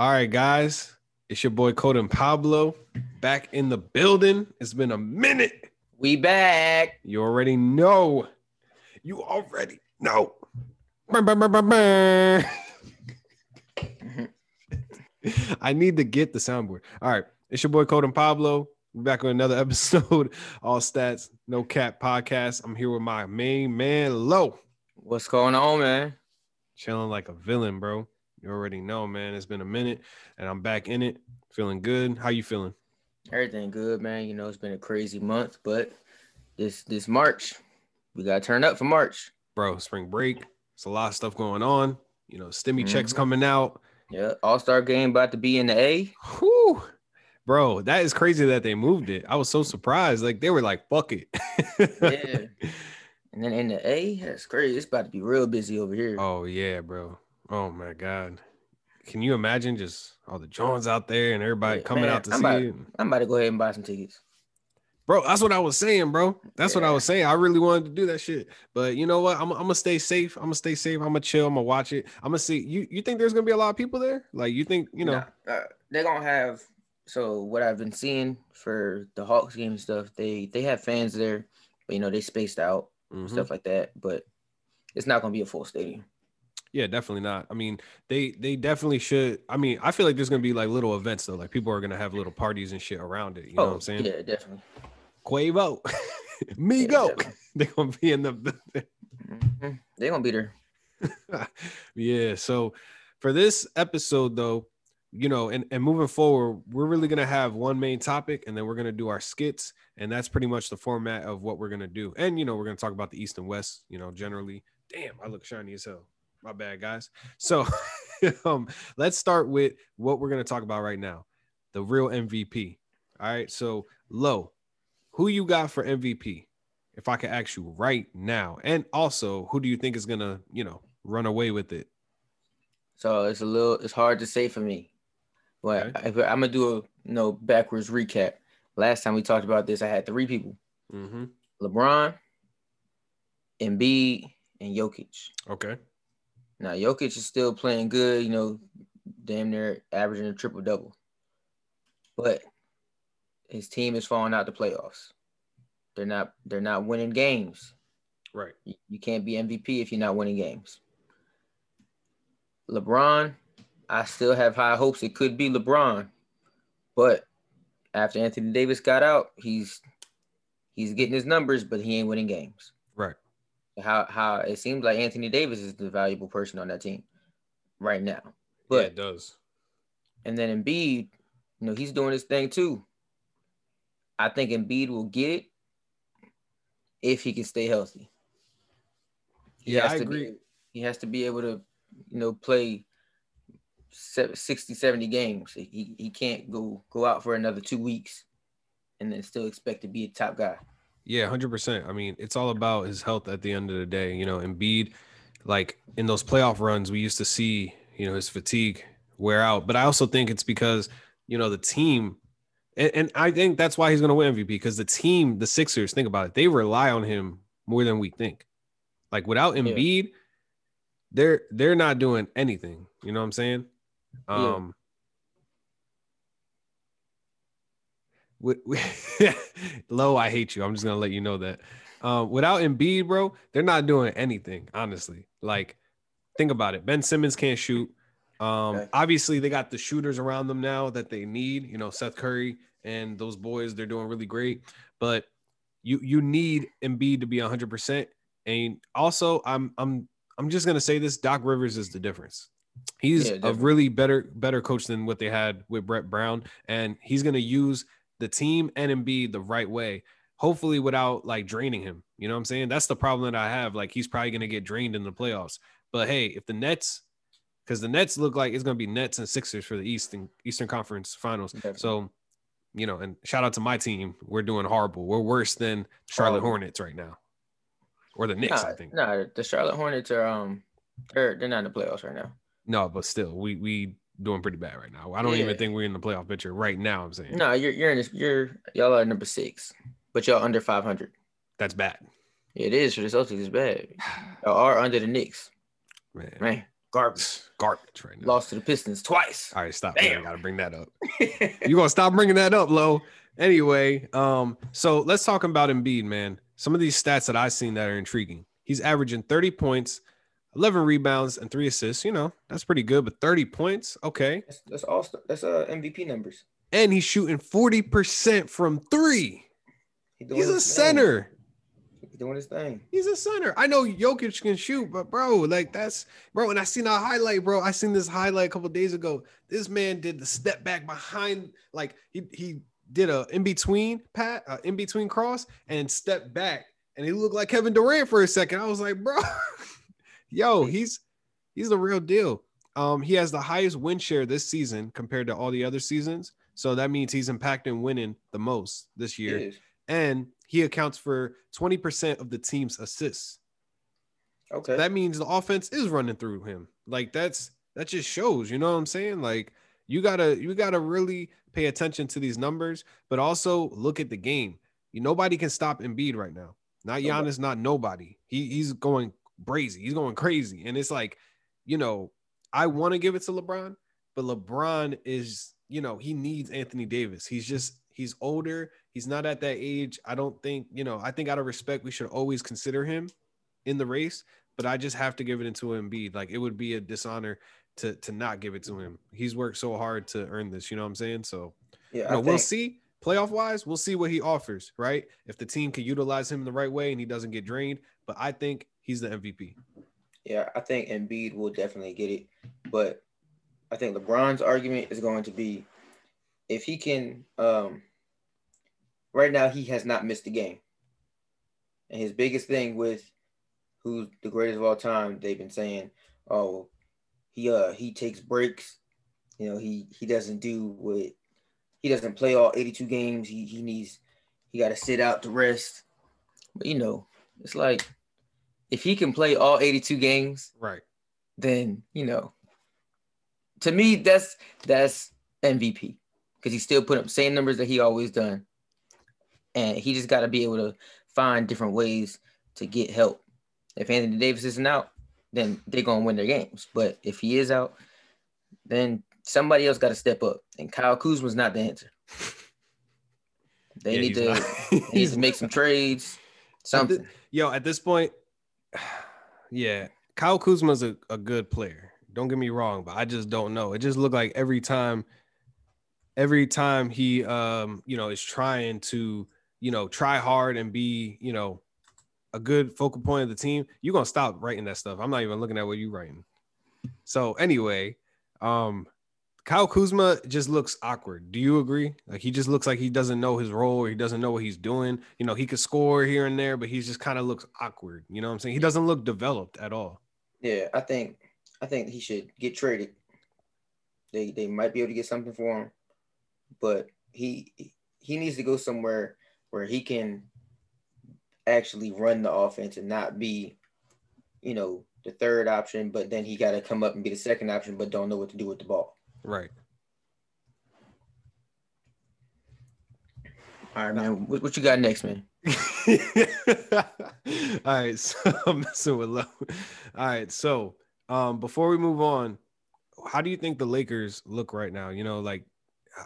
All right, guys. It's your boy Coding Pablo back in the building. It's been a minute. We back. You already know. You already know. I need to get the soundboard. All right. It's your boy Coding Pablo. We're back on another episode. All stats, no cap podcast. I'm here with my main man, Low. What's going on, man? Chilling like a villain, bro. You already know, man. It's been a minute and I'm back in it. Feeling good. How you feeling? Everything good, man. You know, it's been a crazy month, but this this March, we gotta turn up for March. Bro, spring break. It's a lot of stuff going on. You know, stimmy checks Mhm. coming out. Yeah, All Star game about to be in the A. Whew. Bro, that is crazy that they moved it. I was so surprised. Like they were like, fuck it. Yeah. And then in the A, that's crazy. It's about to be real busy over here. oh yeah, bro. Oh my god. Can you imagine just all the Johns out there and everybody Yeah, coming man, out to I'm see about- it? I'm about to go ahead and buy some tickets. Bro, that's what I was saying, bro. That's what I was saying. I really wanted to do that shit. But you know what? I'm, I'm gonna stay safe. I'm gonna stay safe. I'm gonna chill. I'm gonna watch it. I'm gonna see. You you think there's gonna be a lot of people there? Like you think, you know, Nah, uh, they're gonna have. So what I've been seeing for the Hawks game and stuff, they they have fans there, but you know they spaced out mhm. stuff like that. But it's not gonna be a full stadium. Yeah, definitely not. I mean, they they definitely should. I mean, I feel like there's gonna be like little events though. Like people are gonna have little parties and shit around it. You know what I'm saying? Oh, Yeah, definitely. Quavo, Yeah, Migo, definitely. they're gonna be in the. Mhm. They're gonna be there. yeah. So for this episode though, you know, and, and moving forward, we're really gonna have one main topic and then we're gonna do our skits, and that's pretty much the format of what we're gonna do. And you know, we're gonna talk about the East and West, you know, generally. Damn, I look shiny as hell. My bad, guys. So um, let's start with what we're gonna talk about right now. The real MVP. All right. So low, who you got for MVP? If I could ask you right now. And also, who do you think is gonna, you know, run away with it? So it's a little it's hard to say for me. But Okay. if I'm gonna do a you know backwards recap. Last time we talked about this, I had three people: Mm-hmm. LeBron, Embiid, and Jokic. Okay. Now Jokic is still playing good, you know, damn near averaging a triple double. But his team is falling out the playoffs. They're not they're not winning games. Right. You, you can't be MVP if you're not winning games. LeBron, I still have high hopes it could be LeBron. But after Anthony Davis got out, he's he's getting his numbers, but he ain't winning games. How how it seems like Anthony Davis is the valuable person on that team right now. yeah, But it does. and then Embiid, you know, he's doing his thing too. I think Embiid will get it if he can stay healthy. He Yeah, has I to agree. Be, he has to be able to, you know, play se- 60, 70 games. He, he can't go go out for another two weeks and then still expect to be a top guy. Yeah, hundred percent. I mean, it's all about his health at the end of the day. You know, Embiid, like in those playoff runs, we used to see, you know, his fatigue wear out. But I also think it's because, you know, the team, and, and I think that's why he's going to win MVP because the team, the Sixers, think about it, they rely on him more than we think. Like without Yeah. Embiid, they're they're not doing anything. You know what I'm saying? Yeah. Um, With, low, I hate you. I'm just gonna let you know that. Um, without Embiid, bro, they're not doing anything. Honestly, like, think about it. Ben Simmons can't shoot. Um, Okay. obviously they got the shooters around them now that they need. You know, Seth Curry and those boys, they're doing really great. But you you need Embiid to be 100. percent And also, I'm I'm I'm just gonna say this: Doc Rivers is the difference. He's Yeah, a really better better coach than what they had with Brett Brown, and he's gonna use the team and Embiid the right way. Hopefully, without like draining him. You know what I'm saying? That's the problem that I have. Like he's probably gonna get drained in the playoffs. But hey, if the Nets, because the Nets look like it's gonna be Nets and Sixers for the Eastern Eastern Conference Finals. So, you know, and shout out to my team. We're doing horrible. We're worse than Charlotte. Hornets right now, or the Knicks. nah, I think. nah, the Charlotte Hornets are um they're they're not in the playoffs right now. No, but still, we we doing pretty bad right now. I don't Yeah. even think we're in the playoff picture right now. I'm saying No, you're you're in this you're y'all are number six, but y'all under five hundred. that's bad, It is for the Celtics. It's bad. Y'all are under the Knicks, man. man. garbage. Garbage right now. Lost to the Pistons twice. All right, stop. Damn. I gotta bring that up. you gonna stop bringing that up, low? Anyway, um, so let's talk about Embiid, man. Some of these stats that I've seen that are intriguing. He's averaging 30 points, 11 rebounds, and three assists. You know, that's pretty good, but 30 points, okay. that's, that's all. That's uh MVP numbers. And he's shooting 40% from three. He He's a center. He doing his thing. He's a center. I know Jokic can shoot, but bro, like that's bro. And I seen a highlight, bro. I seen this highlight a couple days ago. This man did the step back behind, like he he did a in between pat, uh, in between cross, and step back, and he looked like Kevin Durant for a second. I was like, bro, yo, he's he's the real deal. Um, he has the highest win share this season compared to all the other seasons. So that means he's impacting winning the most this year and he accounts for 20% of the team's assists. Okay. That means the offense is running through him. Like that's that just shows, you know what I'm saying? Like you got to you got to really pay attention to these numbers, but also look at the game. You nobody can stop Embiid right now. Not Nobody. Giannis, not nobody. He he's going crazy. He's going crazy. And it's like, you know, I want to give it to LeBron, but LeBron is, you know, he needs Anthony Davis. He's just he's older. He's not at that age. I don't think, you know, I think out of respect, we should always consider him in the race, but I just have to give it into Embiid. Like it would be a dishonor to to not give it to him. He's worked so hard to earn this, you know what I'm saying? So yeah. you know, we'll see. Playoff wise, we'll see what he offers, right? If the team can utilize him in the right way and he doesn't get drained. But I think he's the MVP. Yeah, I think Embiid will definitely get it, but I think LeBron's argument is going to be if he can. Um, right now, he has not missed a game, and his biggest thing with who's the greatest of all time, they've been saying, "Oh, he uh he takes breaks. You know, he he doesn't do what he doesn't play all 82 games. He he needs he got to sit out to rest. But you know, it's like if he can play all 82 games, Right. then you know, to me that's that's MVP because he still put up same numbers that he always done, and he just got to be able to find different ways to get help. If Anthony Davis isn't out, then they're gonna win their games. But if he is out, then somebody else got to step up, and Kyle Kuzma's not the answer. They Yeah, need to they need he's to make some trades, something. Yo, at this point, yeah, Kyle Kuzma's a, a good player. Don't get me wrong, but I just don't know. It just looked like every time, every time he, um, you know, is trying to, you know, try hard and be, you know, a good focal point of the team, you're gonna stop writing that stuff. I'm not even looking at what you're writing. So anyway, um, Kyle Kuzma just looks awkward. Do you agree? Like he just looks like he doesn't know his role or he doesn't know what he's doing. You know, he could score here and there, but he just kind of looks awkward. You know what I'm saying? He doesn't look developed at all. Yeah, I think I think he should get traded. They they might be able to get something for him, but he he needs to go somewhere where he can actually run the offense and not be, you know, the third option. But then he got to come up and be the second option, but don't know what to do with the ball. Right. All right, man. What, what you got next, man? All right, so I'm messing with low. All right, so um, before we move on, how do you think the Lakers look right now? You know, like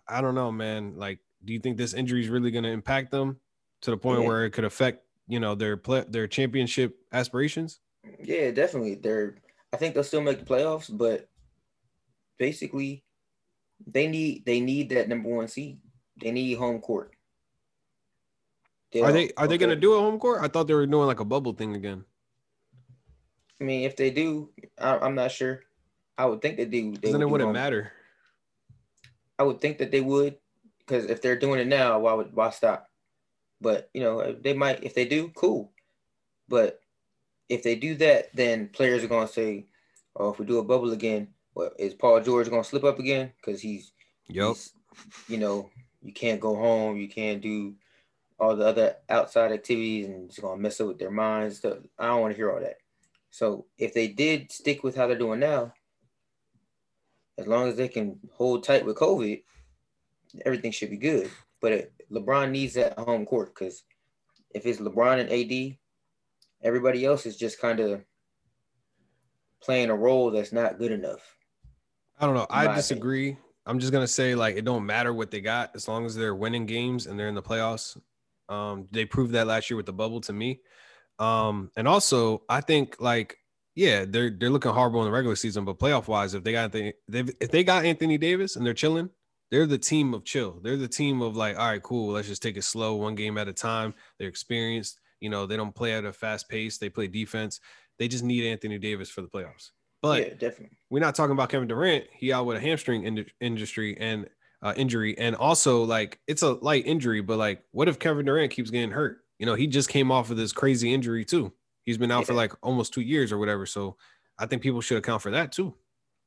I don't know, man. Like, do you think this injury is really going to impact them to the point Yeah. where it could affect you know their play their championship aspirations? Yeah, definitely. They're I think they'll still make the playoffs, but basically they need they need that number one seed. They need home court. Are they are they going to do a home court? I thought they were doing like a bubble thing again. I mean, if they do, I, I'm not sure. I would think they do. They Then it would wouldn't matter. I would think that they would, because if they're doing it now, why would why stop? But you know, they might. If they do, cool. But if they do that, then players are gonna say, "Oh, if we do a bubble again, what is Paul George gonna slip up again? Because he's Yep. he's, you know, you can't go home, you can't do all the other outside activities, and it's gonna mess up with their minds. Stuff. I don't want to hear all that. So if they did stick with how they're doing now, as long as they can hold tight with COVID, everything should be good. But it, LeBron needs that home court because if it's LeBron and AD, everybody else is just kind of playing a role that's not good enough. I don't know. I disagree. I'm just gonna say like it don't matter what they got as long as they're winning games and they're in the playoffs. Um, they proved that last year with the bubble to me. Um, and also I think like yeah, they're they're looking horrible in the regular season, but playoff wise, if they got the if they got Anthony Davis and they're chilling, they're the team of chill. They're the team of like, all right, cool, let's just take it slow, one game at a time. They're experienced. You know, they don't play at a fast pace. They play defense. They just need Anthony Davis for the playoffs. But yeah, definitely. we're not talking about Kevin Durant. He out with a hamstring in- industry and uh, injury, and also like it's a light injury. But like, what if Kevin Durant keeps getting hurt? You know, he just came off of this crazy injury too. He's been out for like almost two years or whatever. So I think people should account for that too.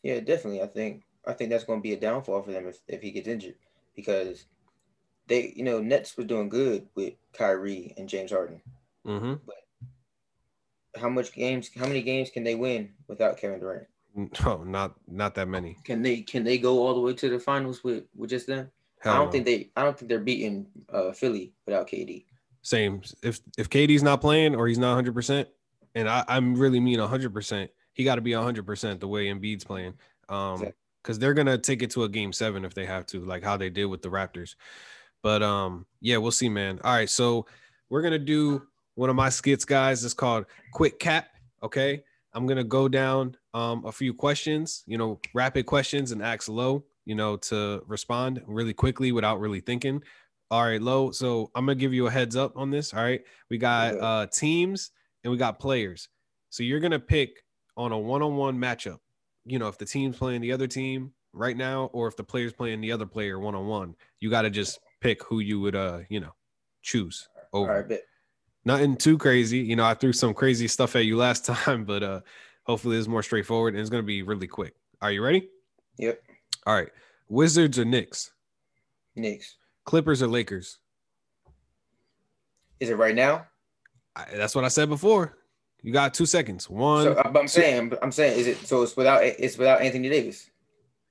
Yeah, definitely. I think I think that's going to be a downfall for them if, if he gets injured because they, you know, Nets was doing good with Kyrie and James Harden. Mm-hmm. How much games? How many games can they win without Kevin Durant? No, not not that many. Can they can they go all the way to the finals with with just them? Hell I don't no. think they. I don't think they're beating uh, Philly without KD. Same. If if KD's not playing or he's not 100, percent and I, I'm really mean 100, percent he got to be 100 percent the way Embiid's playing. Um, Exactly. because they're gonna take it to a game seven if they have to, like how they did with the Raptors. But um, yeah, we'll see, man. All right, so we're gonna do one of my skits, guys. is called Quick Cap. Okay, I'm gonna go down um a few questions, you know, rapid questions, and ask Low, you know, to respond really quickly without really thinking. All right, Low. So I'm gonna give you a heads up on this. All right, we got uh teams and we got players. So you're gonna pick on a one-on-one matchup. You know, if the team's playing the other team right now, or if the player's playing the other player one-on-one, you got to just pick who you would uh, you know, choose over. right, bet. Nothing too crazy. You know, I threw some crazy stuff at you last time, but uh hopefully it's more straightforward and it's gonna be really quick. Are you ready? Yep. All right. Wizards or Knicks? Knicks. Clippers or Lakers? Is it right now? I, that's what I said before. You got two seconds. One. So but I'm saying, I'm saying, is it so? It's without it's without Anthony Davis,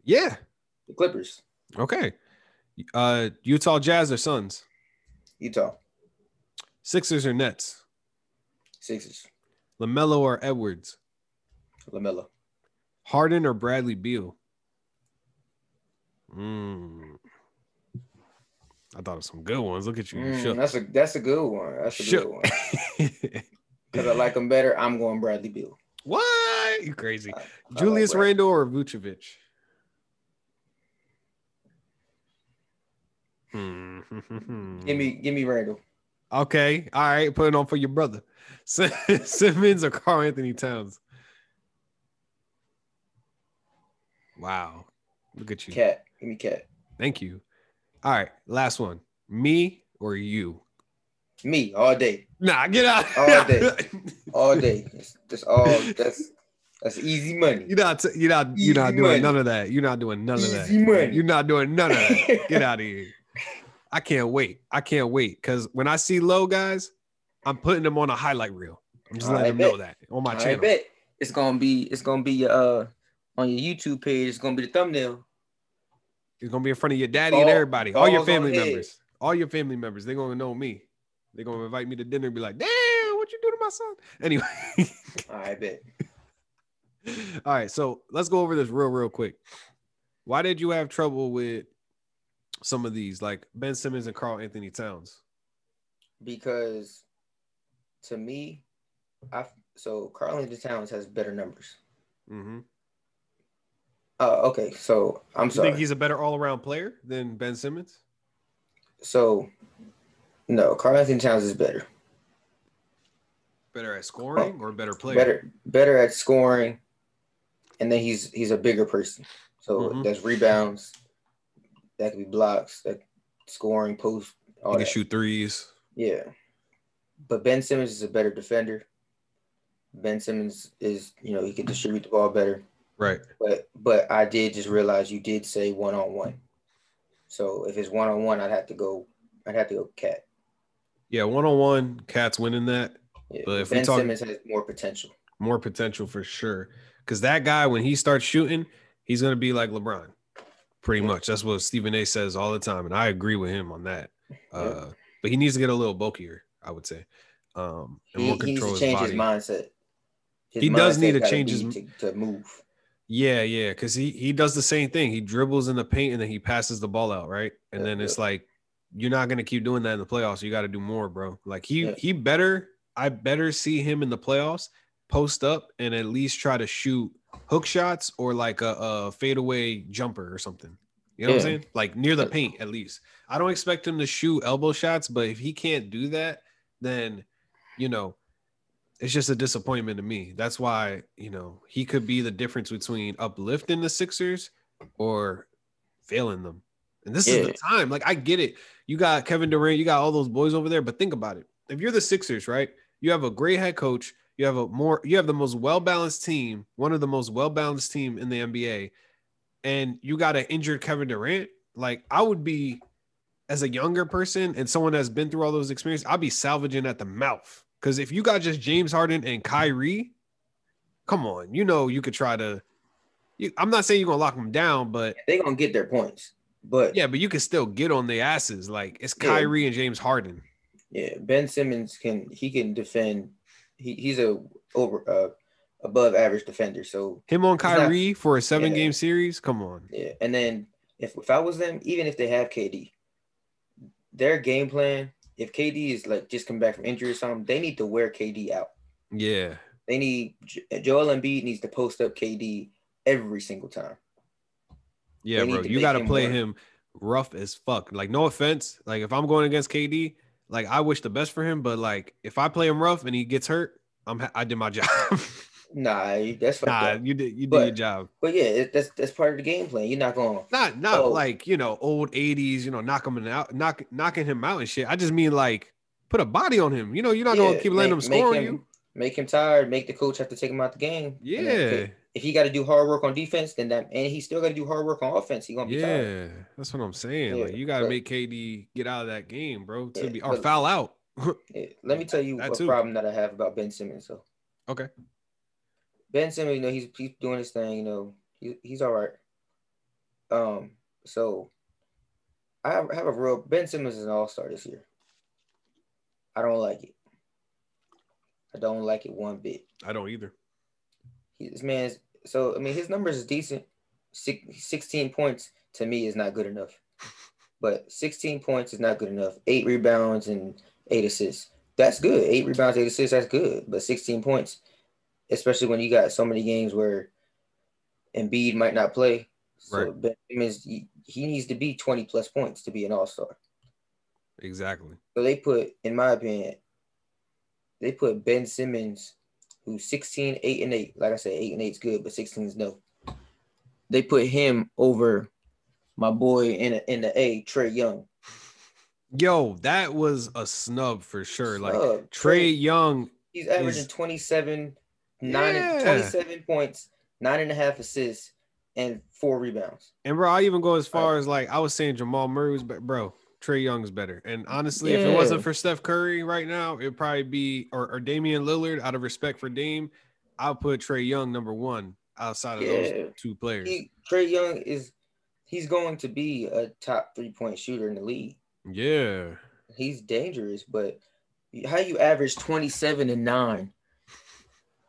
yeah. the Clippers, Okay. Uh Utah Jazz or Suns? Utah, Sixers or Nets? Sixers, LaMelo or Edwards? Lamelo, Harden or Bradley Beal? Mm. I thought of some good ones. Look at you. Mm, that's a that's a good one. That's a Shook. good one. Because I like him better. I'm going Bradley Beal. what? You crazy. I- I Julius Brad- Randle or Vucevic? Hmm. Give me give me Randle. Okay. All right. Put it on for your brother. Simmons or Karl-Anthony Towns? Wow. Look at you. Cat. Give me Cat. Thank you. All right. Last one. Me or you? Me all day, Nah, get out. All day. all day. That's, that's all. That's that's easy money. You're not. You're not. You're not doing money. none of that. You're not doing none of that. Easy money. You're not doing none of that. Get out of here. I can't wait. I can't wait because when I see low guys, I'm putting them on a highlight reel. I'm just letting them know that on my I channel. bet it's gonna be it's gonna be uh on your YouTube page. It's gonna be the thumbnail. It's gonna be in front of your daddy and everybody, all your family head. members, all your family members. They're gonna know me. They're gonna invite me to dinner and be like, "Damn, what you do to my son?" Anyway, I bet. all right. So let's go over this real, real quick. Why did you have trouble with some of these, like Ben Simmons and Karl-Anthony Towns? Because to me, I so Carl Anthony Towns has better numbers. Mm-hmm. Uh, okay, so I'm You sorry. think he's a better all-around player than Ben Simmons? so no, Karl-Anthony Towns is better. Better at scoring or better player? Better better at scoring, and then he's he's a bigger person. So Mhm. that's rebounds, that could be blocks, that scoring, post, all He that. can shoot threes. Yeah. But Ben Simmons is a better defender. Ben Simmons is, you know, he can distribute the ball better. Right. But but I did just realize you did say one on one. So if it's one on one, I'd have to go. I'd have to go cat. Yeah, one-on-one, Cat's winning that. Yeah. But if we ben talk- Simmons has more potential. more potential for sure. Because that guy, when he starts shooting, he's gonna be like LeBron, pretty Yeah. much. That's what Stephen A. says all the time, and I agree with him on that. Yeah. Uh, but he needs to get a little bulkier, I would say, um, and He, more he needs control his change body. his mindset. his He does need to change his- to, to move. Yeah, yeah, because he he does the same thing. He dribbles in the paint and then he passes the ball out, right? And Yeah, then it's like you're not gonna keep doing that in the playoffs. You got to do more, bro. Like he Yeah. he better. I better see him in the playoffs post up and at least try to shoot hook shots or like a, a fadeaway jumper or something. You know what I'm saying? Like near the paint at least. I don't expect him to shoot elbow shots, but if he can't do that, then you know it's just a disappointment to me. That's why, you know, he could be the difference between uplifting the Sixers or failing them. And this is the time. Like, I get it. You got Kevin Durant, you got all those boys over there, but think about it. If you're the Sixers, right? You have a great head coach, you have a more you have the most well-balanced team, one of the most well-balanced team in the NBA, and you got an injured Kevin Durant. Like, I would be as a younger person and someone that's been through all those experiences, I'd be salvaging at the mouth. Because if you got just James Harden and Kyrie, come on, you know you could try to. You, I'm not saying you're gonna lock them down, but They're gonna get their points. But yeah, but you can still get on their asses. Like it's Yeah. Kyrie and James Harden. Yeah, Ben Simmons can he can defend. He, he's a over uh, above average defender. So Him on He's not- Kyrie for a seven Yeah. game series. Come on. yeah, and then if if I was them, even if they have KD, their game plan. If KD is like just come back from injury or something, they need to wear KD out. Yeah. They need Joel Embiid needs to post up KD every single time. Yeah, bro. You got to play work. him rough as fuck. Like, no offense. Like, if I'm going against KD, like, I wish the best for him. But like, if I play him rough and he gets hurt, I'm ha- I did my job. Nah, that's nah, up. you did you did But- your job. But yeah, it, that's that's part of the game plan. You're not going. Not not Oh. like you know old '80s. You know, knock him out, knock knocking him out and shit. I just mean like put a body on him. You know, you're not gonna keep letting him make- score on him- you. Make him tired. Make the coach have to take him out the game. Yeah, if- he got to do hard work on defense, then that and he still got to do hard work on offense. He gonna be tired. yeah. That's what I'm saying. Like you got to make KD get out of that game, bro, to Yeah, be or but- foul out. Yeah, Let me tell you That a too. problem that I have about Ben Simmons. So okay. Ben Simmons, you know, he's he's doing his thing. You know, he, he's all right. Um, so I have, I have a real Ben Simmons is an All Star this year. I don't like it. I don't like it one bit. I don't either. He, this man's so I mean his numbers is decent. Six, 16 points to me is not good enough. But 16 points is not good enough. Eight rebounds and eight assists. That's good. Eight rebounds, eight assists, that's good. But 16 points, especially when you got so many games where Embiid might not play. So Right. Ben Simmons, he, he needs to be 20 plus points to be an all-star. Exactly. So they put, in my opinion, they put Ben Simmons, who's 16, 8 and 8. Like I said, 8 and 8 is good, but 16 is no. They put him over my boy in a, in the A, Trae Young. Yo, that was a snub for sure. Like Trae Young, he's averaging is- 27, nine, Yeah. 27 points, nine and a half assists, and four rebounds. and bro, I even go as far Right. as like I was saying Jamal Murray was, but bro, Trae Young's better. And honestly, if it wasn't for Steph Curry right now, it'd probably be or, or Damian Lillard. Out of respect for Dame, I'll put Trae Young number one outside of Yeah. those two players. He, Trae Young is he's going to be a top three point shooter in the league. yeah. He's dangerous, but how you average 27 and 9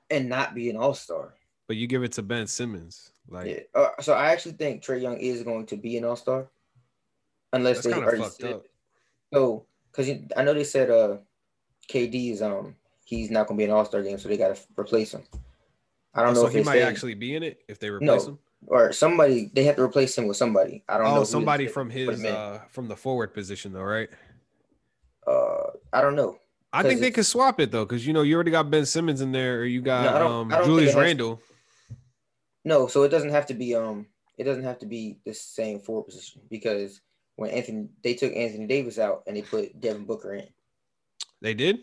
and not be an all-star? But you give it to Ben Simmons. Like Yeah. Uh, so I actually think Trae Young is going to be an all-star. Unless that's they already fucked said-. So, because I know they said uh KD is um he's not gonna be an All Star game, so they gotta replace him. I don't know Oh, so if he might actually be in it if they replace him. or somebody they have to replace him with somebody. I don't know. Oh, who somebody from his uh from the forward position though, right? uh I don't know. I think they could swap it though, because you know you already got Ben Simmons in there, or you got No, um Julius Randle. No, so it doesn't have to be um it doesn't have to be the same forward position because when Anthony they took Anthony Davis out and they put Devin Booker in. They did.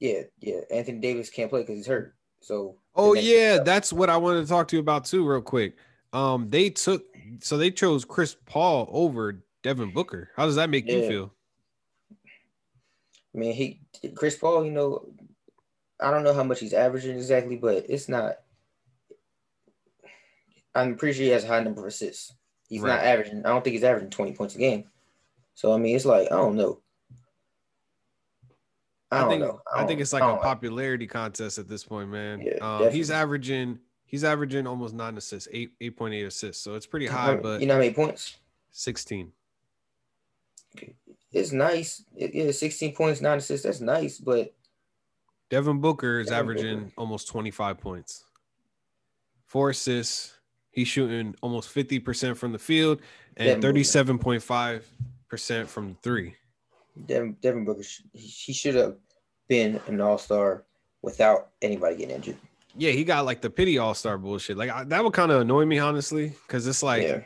Yeah, yeah. Anthony Davis can't play because he's hurt. So Oh yeah, that's what I wanted to talk to you about too, real quick. Um, they took so they chose Chris Paul over Devin Booker. How does that make you feel? I mean, he Chris Paul, you know, I don't know how much he's averaging exactly, but it's not. I'm pretty sure he has a high number of assists. He's Right. not averaging. I don't think he's averaging 20 points a game. So I mean, it's like I don't know. I, I, think know. I, think don't- it's like a popularity contest at this point, man. Yeah, um, he's averaging he's averaging almost nine assists, eight eight point eight assists. So it's pretty high, but you know how many points? sixteen. It's nice. It- yeah, 16 points, nine assists. That's nice, but Devin Booker is Devin averaging Booker. almost 25 points, four assists. He's shooting almost 50% from the field and Devin Booker. 37.5% from three. Devin, Devin Booker, he, he should have been an all star without anybody getting injured. Yeah, he got like the pity all star bullshit. Like I, that would kind of annoy me, honestly, because it's like, yeah,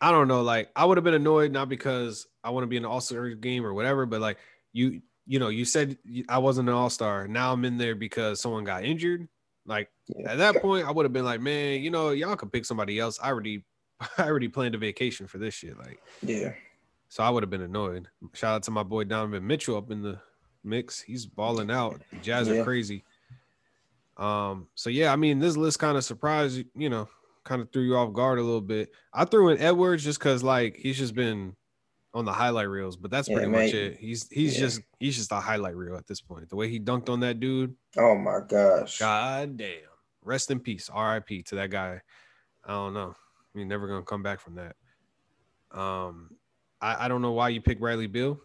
I don't know, like I would have been annoyed not because I want to be in an all star game or whatever, but like you, you know, you said I wasn't an all star. Now I'm in there because someone got injured. Like yeah. At that point, I would have been like, man, you know, y'all could pick somebody else. I already, I already planned a vacation for this shit. Like, yeah. So I would have been annoyed. Shout out to my boy Donovan Mitchell up in the mix. He's balling out. The Jazz Yeah. are crazy. Um, so yeah, I mean, this list kind of surprised you, you know, kind of threw you off guard a little bit. I threw in Edwards just because like he's just been on the highlight reels, but that's Yeah, pretty man. much it. He's he's Yeah. just he's just a highlight reel at this point. The way he dunked on that dude, Oh my gosh. God damn. Rest in peace. RIP to that guy. I don't know. You're never gonna come back from that. Um, I, I don't know why you picked Bradley Beal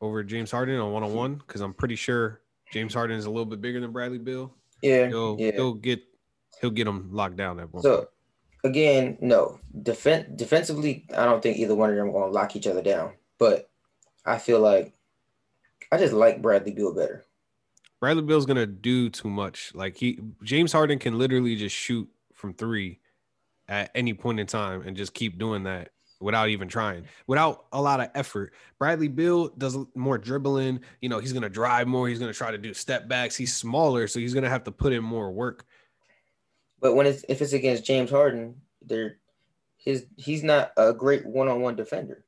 over James Harden on one on one because I'm pretty sure James Harden is a little bit bigger than Bradley Beal. Yeah, He'll yeah. he'll get he'll get him locked down at one So point. again, no. Defen- defensively, I don't think either one of them are gonna lock each other down. But I feel like I just like Bradley Beal better. Bradley Beal's gonna do too much. Like he James Harden can literally just shoot from three at any point in time and just keep doing that without even trying, without a lot of effort. Bradley Beal does more dribbling. You know, he's gonna drive more. He's gonna try to do step backs. He's smaller, so he's gonna have to put in more work. But when it's if it's against James Harden, they're his he's not a great one-on-one defender.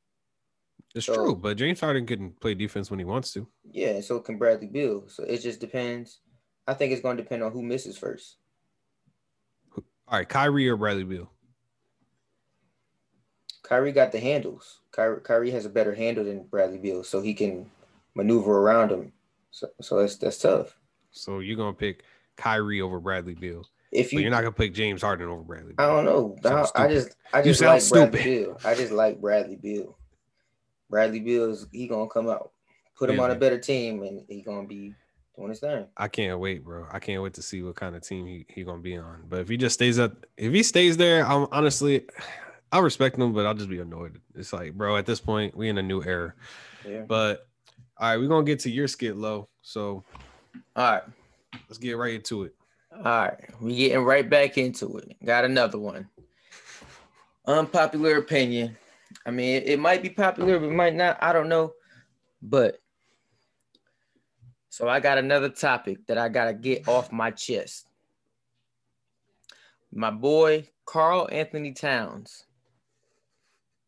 It's So- true, but James Harden can play defense when he wants to. Yeah, so can Bradley Beal. So it just depends. I think it's going to depend on who misses first. All right, Kyrie or Bradley Beal. Kyrie got the handles. Kyrie, Kyrie has a better handle than Bradley Beal, so he can maneuver around him. So, so that's that's tough. So you're gonna pick Kyrie over Bradley Beal, If but you, you're not gonna pick James Harden over Bradley. I don't know. I, I just, I just like Bradley. Beal. I just like Bradley Beal. Bradley Beal is he gonna come out, put him on a better team, and he gonna be doing his thing. I can't wait, bro. I can't wait to see what kind of team he, he gonna be on. But if he just stays up, if he stays there, I'm honestly, I'll respect them, but I'll just be annoyed. It's like, bro, at this point, we in a new era. Yeah. But all right, we're gonna get to your skit low. So All right. let's get right into it. All right, we getting right back into it. Got another one. Unpopular opinion. I mean, it, it might be popular, but it might not. I don't know. But so I got another topic that I gotta get off my chest. My boy Karl-Anthony Towns,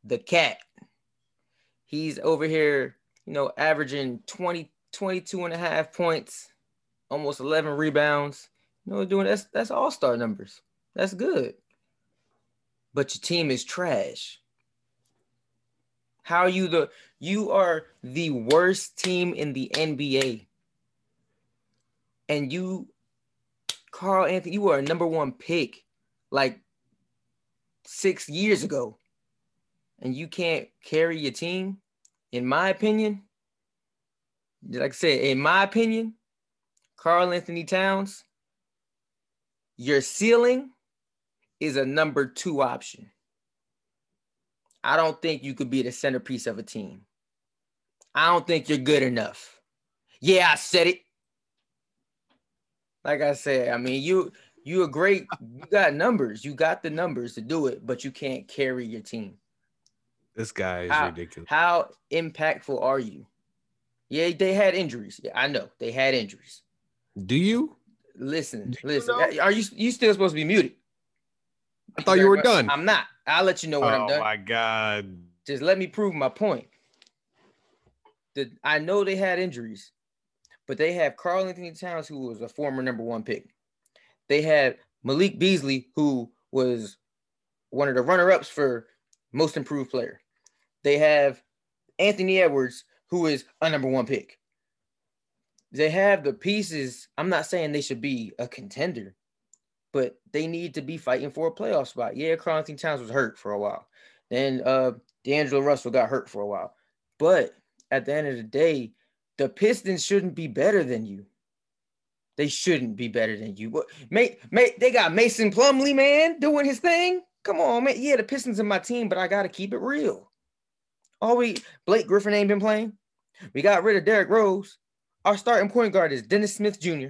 the cat. He's over here, you know, averaging 20, 22 and a half points, almost 11 rebounds. You know, doing that's that's all star numbers. That's good. But your team is trash. How are you the you are the worst team in the NBA. And you, Karl-Anthony, you were a number one pick like six years ago. And you can't carry your team, in my opinion. Like I said, in my opinion, Karl-Anthony Towns, your ceiling is a number two option. I don't think you could be the centerpiece of a team. I don't think you're good enough. Yeah, I said it. Like I said, I mean, you you are great, you got numbers, you got the numbers to do it, but you can't carry your team. This guy is How- ridiculous. How impactful are you? Yeah, they had injuries. Yeah, I know they had injuries. Do you? Listen, Do you listen. know? Are you you still supposed to be muted? I thought you were done. I'm not. I'll let you know when I'm oh, done. oh my god. Just let me prove my point. The, I know they had injuries, but they have Karl-Anthony Towns, who was a former number one pick. They had Malik Beasley, who was one of the runner-ups for most improved player. They have Anthony Edwards, who is a number one pick. they have the pieces. I'm not saying they should be a contender, but they need to be fighting for a playoff spot. Yeah, Karl-Anthony Towns was hurt for a while. Then uh D'Angelo Russell got hurt for a while. But at the end of the day, the Pistons shouldn't be better than you. They shouldn't be better than you. But mate, mate, they got Mason Plumlee, man, doing his thing. Come on, man. Yeah, the Pistons are my team, but I gotta keep it real. All we Blake Griffin ain't been playing. We got rid of Derrick Rose. Our starting point guard is Dennis Smith Jr.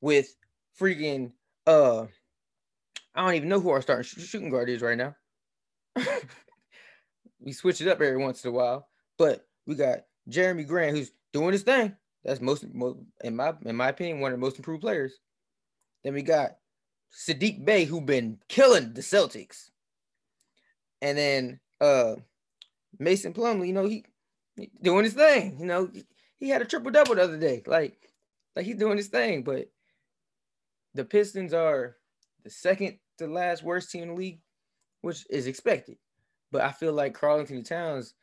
with freaking uh I don't even know who our starting sh- shooting guard is right now. we switch it up every once in a while, but we got Jerami Grant who's doing his thing. That's most, most in my in my opinion one of the most improved players. Then we got Saddiq Bey who been killing the Celtics, and then uh Mason Plumlee, you know he, he doing his thing. You know he, he had a triple double the other day, like like he's doing his thing. But the Pistons are the second to last worst team in the league, which is expected. But I feel like Karl-Anthony Towns,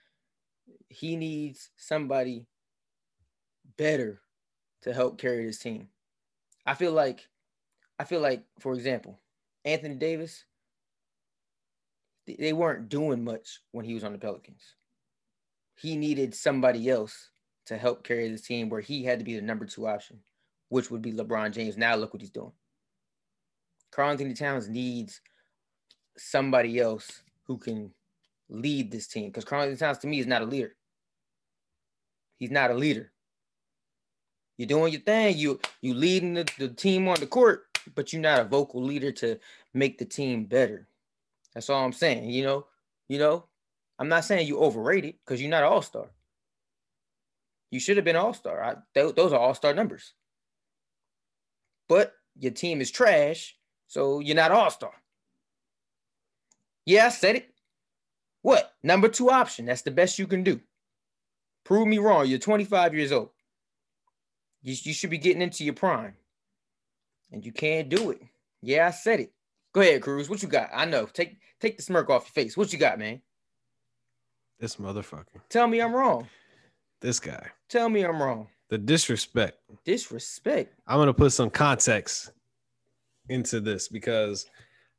he needs somebody better to help carry this team. I feel like, I feel like, for example, Anthony Davis, they weren't doing much when he was on the Pelicans. He needed somebody else to help carry this team where he had to be the number two option, which would be LeBron James. Now look what he's doing. Karl-Anthony Towns needs somebody else who can lead this team because Karl-Anthony Towns to me is not a leader. He's not a leader. You're doing your thing. You you leading the, the team on the court, but you're not a vocal leader to make the team better. That's all I'm saying. You know, you know, I'm not saying you overrated because you're not all star. You should have been all star. Th- those are all star numbers. But your team is trash, so you're not all star. Yeah, I said it. What? Number two option. That's the best you can do. Prove me wrong. You're 25 years old. You, you should be getting into your prime. And you can't do it. Yeah, I said it. Go ahead, Cruz. What you got? I know. Take take the smirk off your face. What you got, man? This motherfucker. Tell me I'm wrong. This guy. Tell me I'm wrong. The disrespect. Disrespect. I'm gonna put some context into this because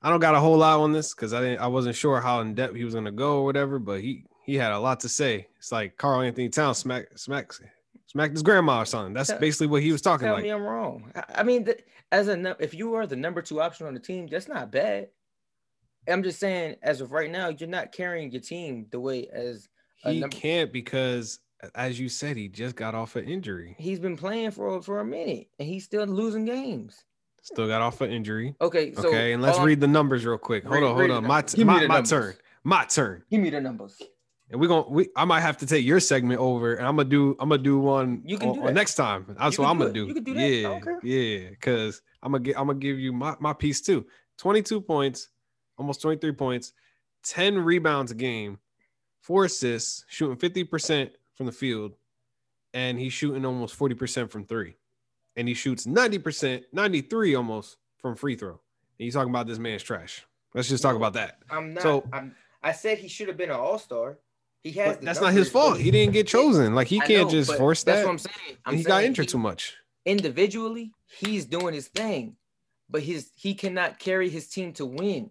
I don't got a whole lot on this because I didn't I wasn't sure how in depth he was gonna go or whatever, but he he had a lot to say. It's like Karl-Anthony Towns smack smack smacked his grandma or something. That's Tell- basically what he was talking Tell like. me I'm wrong. I- mean, as a if you are the number two option on the team, that's not bad. I'm just saying, as of right now, you're not carrying your team the way as He number- can't because, as you said, he just got off an injury. he's been playing for for a minute and he's still losing games. Still got off an injury. Okay, so okay, and let's I'm- read the numbers real quick. Hold Read- on, hold on. My, my, my numbers. turn. My turn. Give me the numbers. And we're gonna we I might have to take your segment over and I'm gonna do I'm gonna do one You can on, do on next time. That's what I'm gonna it. do. You can do that. Yeah, yeah, because I'm gonna get I'm gonna give you my, my piece too. 22 points, almost 23 points, 10 rebounds a game, four assists, shooting 50% from the field, and he's shooting almost 40% from three. And he shoots 90%, 93 almost from free throw. And you talking about this man's trash. Let's just talk about that. I'm not. So- I'm, I said he should have been an all star. He has. That's not his fault. He didn't get chosen. Like he I can't know, just force That's that. what I'm saying. I'm he got injured he- too much. individually, he's doing his thing, but his he cannot carry his team to win.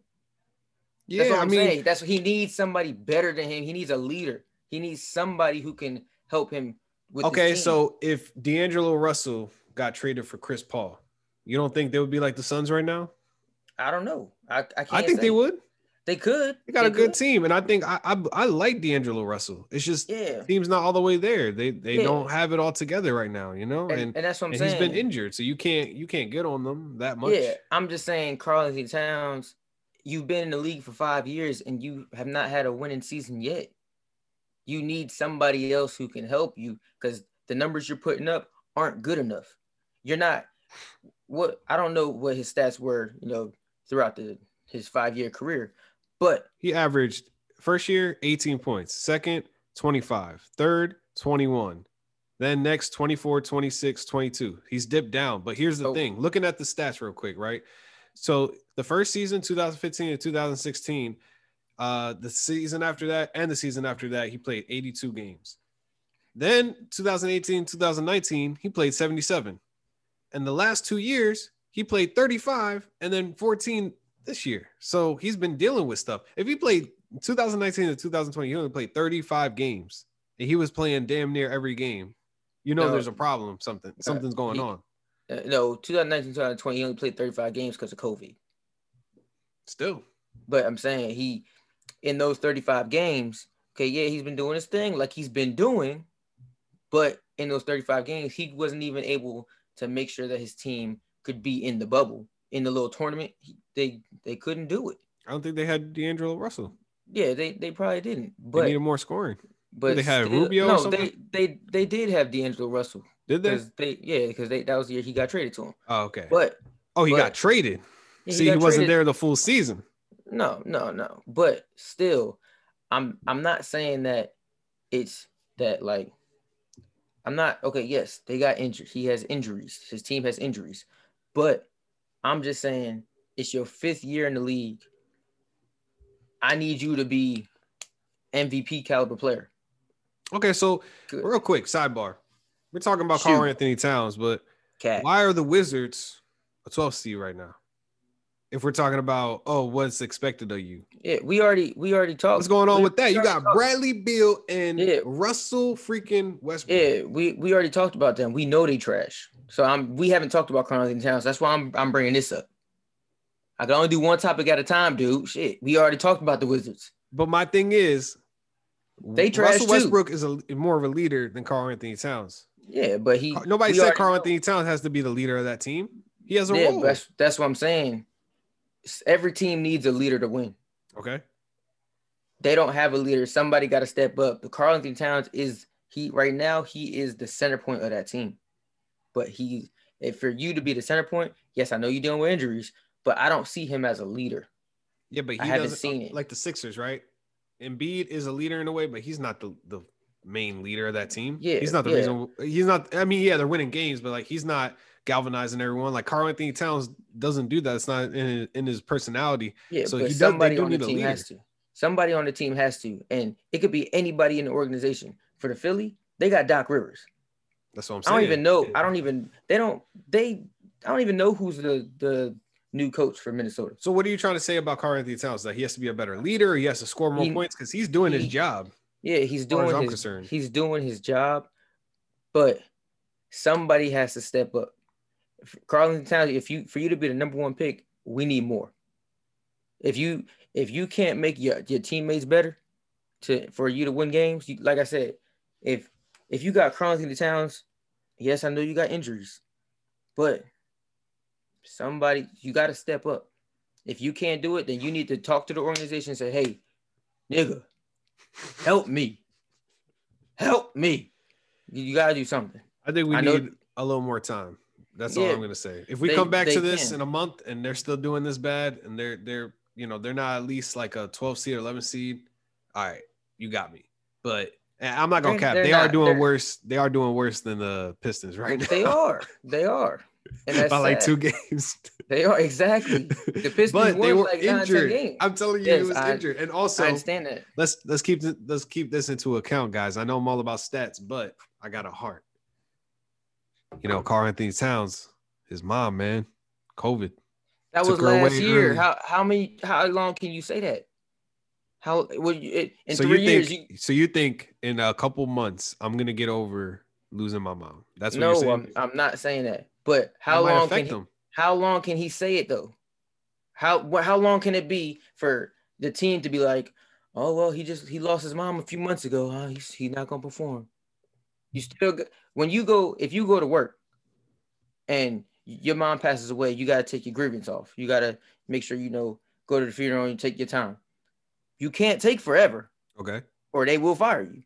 That's Yeah, what I I'm mean, saying. That's what he needs somebody better than him. He needs a leader. He needs somebody who can help him with. okay. So if D'Angelo Russell got traded for Chris Paul, you don't think they would be like the Suns right now? I don't know. I I, can't I think say. they would. They could. They got a good could. team, and I think I, I I like D'Angelo Russell. It's just Yeah. team's not all the way there. They they Yeah. don't have it all together right now, you know. And, And, and that's what I'm and saying. he's been injured, so you can't you can't get on them that much. Yeah, I'm just saying, Karl-Anthony Towns, you've been in the league for five years and you have not had a winning season yet. You need somebody else who can help you because the numbers you're putting up aren't good enough. You're not what I don't know what his stats were, you know, throughout the his five year career, but He averaged first year 18 points, second 25, third 21. Then next 24, 26, 22. He's dipped down. But here's the Oh. thing looking at the stats real quick, right? So the first season, 2015 to 2016, uh, the season after that, and the season after that, he played 82 games. Then 2018, 2019, he played 77. And the last two years, he played 35 and then 14 this year. So he's been dealing with stuff. If he played 2019 to 2020, he only played 35 games and he was playing damn near every game. You know, No. there's a problem. Something, something's going he- on. Uh, no, 2019, 2020, he only played 35 games because of COVID. Still, But I'm saying he, in those 35 games, okay, yeah, he's been doing his thing like he's been doing, but in those 35 games, he wasn't even able to make sure that his team could be in the bubble in the little tournament. He, they they couldn't do it. I don't think they had D'Angelo Russell. Yeah, they they probably didn't. They But needed more scoring. but they had still- Rubio No, they they they did have D'Angelo Russell Did they? they yeah because they that was the year he got traded to him. Oh, okay. But oh, he but- got traded. yeah, See, he, wasn't traded- there the full season. No, no, no. But still, I'm I'm not saying that it's that like I'm not okay. Yes, they got injured. He has injuries. His team has injuries. But I'm just saying it's your fifth year in the league. I need you to be MVP caliber player. Okay, so Good. real quick sidebar. We're talking about Shoot. Karl-Anthony Towns, but Cat. why are the Wizards a 12 seed right now? If we're talking about oh, what's expected of you, Yeah, we already we already talked. what's going on we- with that? You got talked. Bradley Beal and Yeah. Russell freaking Westbrook. Yeah, we we already talked about them. We know they trash. So I'm we haven't talked about Karl-Anthony Towns. That's why I'm I'm bringing this up. I can only do one topic at a time, dude. Shit, we already talked about the Wizards. But my thing is, They trash Russell too. Westbrook is a more of a leader than Karl-Anthony Towns. Yeah, but he Nobody said Carl. Anthony Towns has to be the leader of that team. He has a Yeah, role. that's that's what I'm saying. Every team needs a leader to win. Okay. They don't have a leader. Somebody got to step up. The Karl-Anthony Towns is he right now. He is the center point of that team. But he, if for you to be the center point, yes, I know you're dealing with injuries, but I don't see him as a leader. Yeah, but he I haven't seen it. like the Sixers, right? Embiid is a leader in a way, but he's not the the main leader of that team. Yeah, he's not the yeah. reason. He's not. I mean, yeah, they're winning games, but like he's not galvanizing everyone. Like Karl-Anthony Towns doesn't do that. It's not in his, in his personality. Yeah, So he does- somebody do on the need a team has to. Somebody on the team has to, and it could be anybody in the organization. For the Philly, they got Doc Rivers. That's what I'm saying. I don't even know. I don't even. They don't. They. I don't even know who's the the new coach for Minnesota. So what are you trying to say about Karl-Anthony Towns? That he has to be a better leader. He has to score more He- points because he's doing his job. Yeah, he's doing I'm his. concerned. He's doing his job, but somebody has to step up. Karl-Anthony Towns, if you for you to be the number one pick, we need more. If you if you can't make your, your teammates better to for you to win games, you, like I said, if if you got Karl-Anthony Towns, yes, I know you got injuries, but somebody you got to step up. If you can't do it, then you need to talk to the organization and say, "Hey, nigga, help me, help me." You, you gotta do something. I think we I need a little more time. That's all I'm gonna say. If we they- come back to this can. in a month and they're still doing this bad and they're they're you know they're not at least like a 12 seed or 11 seed, all right, you got me. But I'm not gonna cap. they're They are not- doing worse. They are doing worse than the Pistons right now. They are. They are. And that's by like two games. They are exactly. The Pistons but they were like injured. games. I'm telling you, Yes, he was I- injured. And also, I understand that. let's let's keep th- let's keep this into account, guys. I know I'm all about stats, but I got a heart. You know, Karl-Anthony Towns, his mom, man, COVID. That was last year. early. How how many how long can you say that? How well you, it, in so three you years think? you so you think in a couple months I'm gonna get over losing my mom? That's what no, you're saying. I'm I'm not saying that. But how long can he, how long can he say it though? How how long can it be for the team to be like, oh well, he just he lost his mom a few months ago. Huh? He's he's not gonna perform. You still when you go if you go to work and your mom passes away, you gotta take your grievance off. You gotta make sure you know go to the funeral and take your time. You can't take forever, Okay. or they will fire you.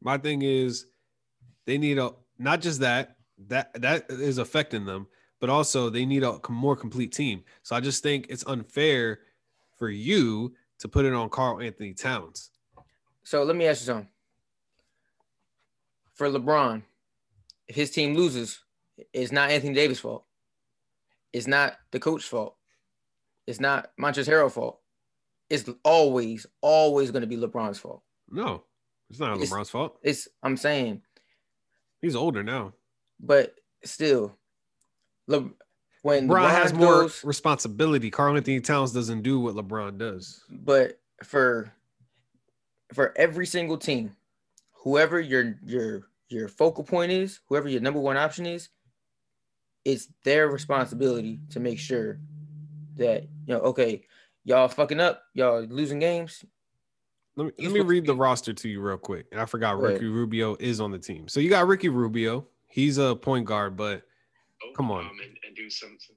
My thing is, they need a not just that that that is affecting them, but also they need a more complete team. So I just think it's unfair for you to put it on Karl-Anthony Towns. So let me ask you something. For LeBron, if his team loses, it's not Anthony Davis' fault. It's not the coach's fault. It's not Montrezl Harrell's fault. It's always, always going to be LeBron's fault. No, It's not It's- LeBron's fault. It's I'm saying, He's older now. but still, Le, when LeBron has more responsibility. Karl-Anthony Towns doesn't do what LeBron does. but for for every single team, whoever your your your focal point is, whoever your number one option is, it's their responsibility to make sure that you know, okay, y'all fucking up, y'all losing games. Let me, let me read the roster to you real quick. And I forgot Go ahead. Ricky Rubio is on the team. So you got Ricky Rubio. He's a point guard, but Come on. Um, and, and do some, some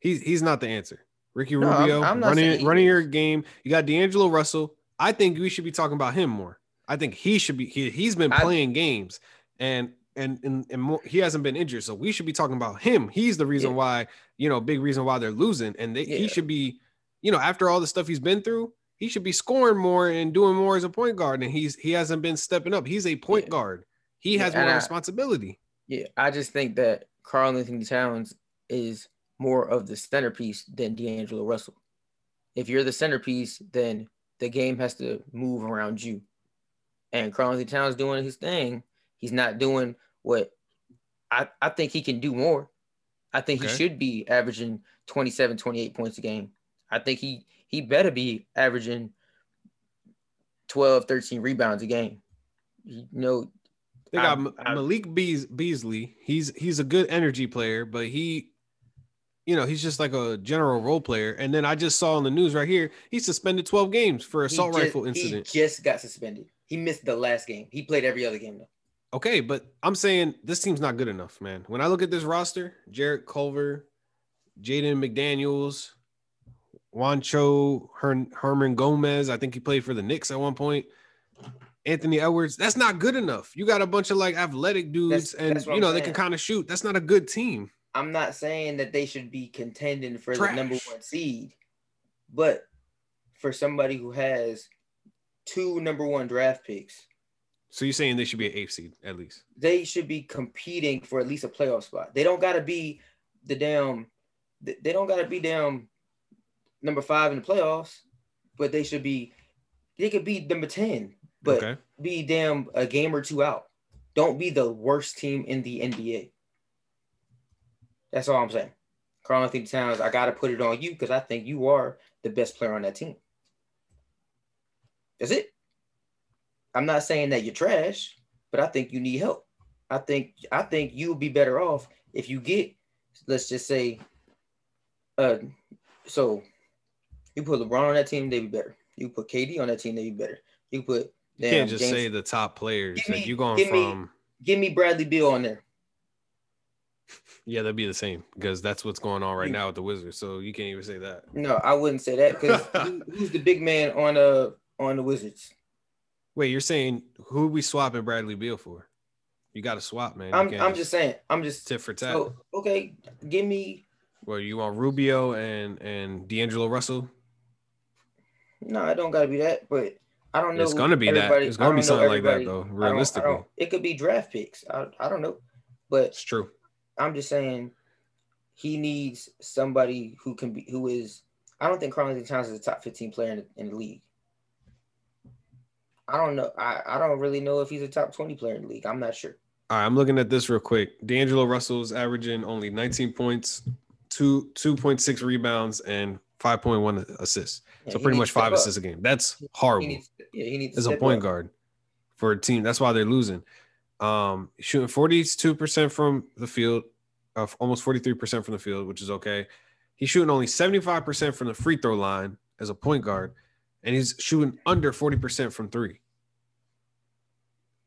he's he's not the answer. Ricky No, I'm- Rubio I'm not running running your game. You got D'Angelo Russell. I think we should be talking about him more. I think he should be. He, he's been I- playing games, and and and, and more, he hasn't been injured. So we should be talking about him. He's the reason Yeah. why you know big reason why they're losing, and they, he should be. You know, after all the stuff he's been through, he should be scoring more and doing more as a point guard. And he's he hasn't been stepping up. He's a point Yeah. guard. He has more I- responsibility. Yeah, I just think that Karl-Anthony Towns is more of the centerpiece than D'Angelo Russell. If you're the centerpiece, then the game has to move around you. And Karl-Anthony Towns doing his thing. He's not doing what I, I think he can do more. I think Okay. he should be averaging 27, 28 points a game. I think he he better be averaging 12, 13 rebounds a game. You know, They got M- I'm- Malik Beas- Beasley. He's he's a good energy player, but he, you know, he's just like a general role player. And then I just saw on the news right here, he's suspended 12 games for assault just- rifle incident. He just got suspended. He missed the last game. He played every other game though. Okay, but I'm saying this team's not good enough, man. When I look at this roster, Jarrett Culver, Jaden McDaniels, Juancho Her- Hernangómez. I think he played for the Knicks at one point. Anthony Edwards. That's not good enough. You got a bunch of like athletic dudes, That's- and that's you know they can kind of shoot. That's not a good team. I'm not saying that they should be contending for Trash. the number one seed, but for somebody who has two number one draft picks, So you're saying they should be an eighth seed at least? they should be competing for at least a playoff spot. They don't gotta be the damn they they don't gotta be damn number five in the playoffs, but they should be they could be number 10, but okay. be damn a game or two out. Don't be the worst team in the NBA. That's all I'm saying. Karl-Anthony Towns, I gotta put it on you because I think you are the best player on that team. That's it. I'm not saying that you're trash, but I think you need help. I think I think you'll be better off if you get, let's just say, uh, so you put LeBron on that team, they'd be better. You put KD on that team, they'd be better. You put You can't just James- say the top players. Give like you're going give me- from give me Bradley Beal on there. yeah, that'd be the same because that's what's going on right now with the Wizards. So you can't even say that. No, I wouldn't say that because who, who's the big man on uh on the Wizards? Wait, you're saying who we swapping Bradley Beal for? You got to swap, man. You I'm I'm just saying. I'm just tit for tat. so okay. Give me Well, you want Rubio and and D'Angelo Russell? No. I don't gotta be that, but I don't know. It's gonna be that. It's gonna be something like that, though. I don't- I Realistically, don't- it could be draft picks. I I don't know, but it's true. I'm just saying he needs somebody who can be who is. I don't think Karl-Anthony Towns is a top 15 player in the, in the league. I don't know. I, I don't really know if he's a top 20 player in the league. I'm not sure. All right, I'm looking at this real quick. D'Angelo Russell's averaging only 19 points, two 2.6 rebounds, and 5.1 assists. Yeah, so pretty much five assists a game. That's He horrible. needs, yeah, he needs to as a point up. guard for a team. That's why they're losing. Um, shooting 42% from the field, uh, almost 43% from the field, which is okay. He's shooting only 75% from the free throw line as a point guard, and he's shooting under 40% from three.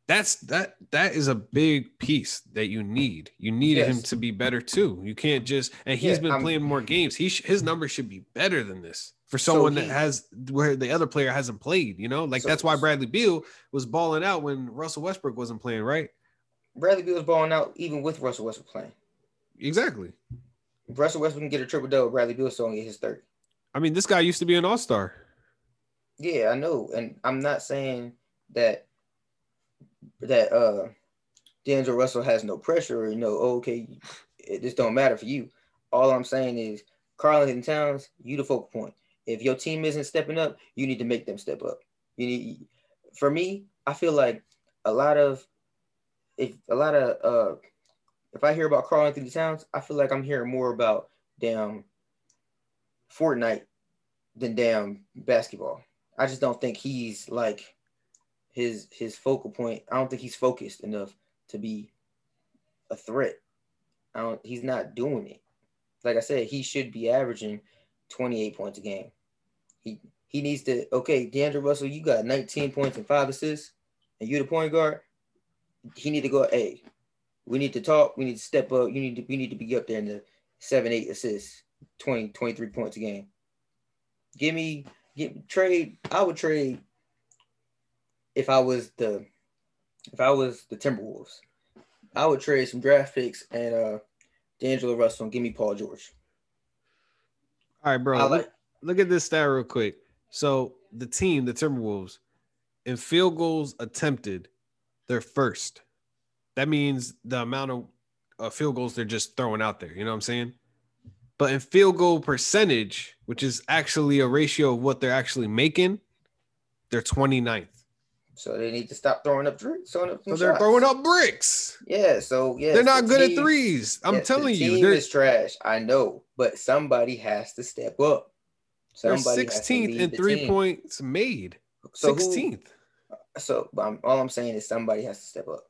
That's that that is a big piece that you need. You need him to be better too. You can't just and he's Yeah, been I'm- playing more games. He sh- his numbers should be better than this for So someone that has where the other player hasn't played. You know, like So- that's why Bradley Beal was balling out when Russell Westbrook wasn't playing, right? Bradley Beal was balling out even with Russell Westbrook playing. Exactly. If Russell Westbrook can get a triple double, Bradley Beal still gonna get his 30. I mean, this guy used to be an all star. Yeah, I know. And I'm not saying that that uh D'Angelo Russell has no pressure or you know, oh, okay, it just don't matter for you. All I'm saying is Karl-Anthony Towns, you the focal point. If your team isn't stepping up, you need to make them step up. You need for me, I feel like a lot of if a lot of uh if I hear about Karl-Anthony Towns, I feel like I'm hearing more about damn Fortnite than damn basketball. I just don't think he's like his his focal point. I don't think he's focused enough to be a threat. I don't he's not doing it. Like I said, he should be averaging 28 points a game. He he needs to okay, D'Angelo Russell, you got 19 points and five assists, and you the point guard. He need to go, hey, we need to talk, we need to step up, you need to we need to be up there in the seven, eight assists, 20, 23 points a game. Give me get trade. I would trade if I was the if I was the Timberwolves. I would trade some draft picks and uh D'Angelo Russell and give me Paul George. All right, bro. Like, look, look at this stat real quick. So the team, the Timberwolves, in field goals attempted, they're first. That means the amount of uh, field goals they're just throwing out there. You know what I'm saying? But in field goal percentage, which is actually a ratio of what they're actually making, they're 29th. So they need to stop throwing up bricks. Throwing up so they're shots. throwing up bricks. Yeah. So yeah, they're not the good team, at threes. I'm yes, telling the you, team they're is trash. I know, but somebody has to step up. Somebody they're 16th in three team. points made. So 16th. Who, so I'm, all I'm saying is somebody has to step up.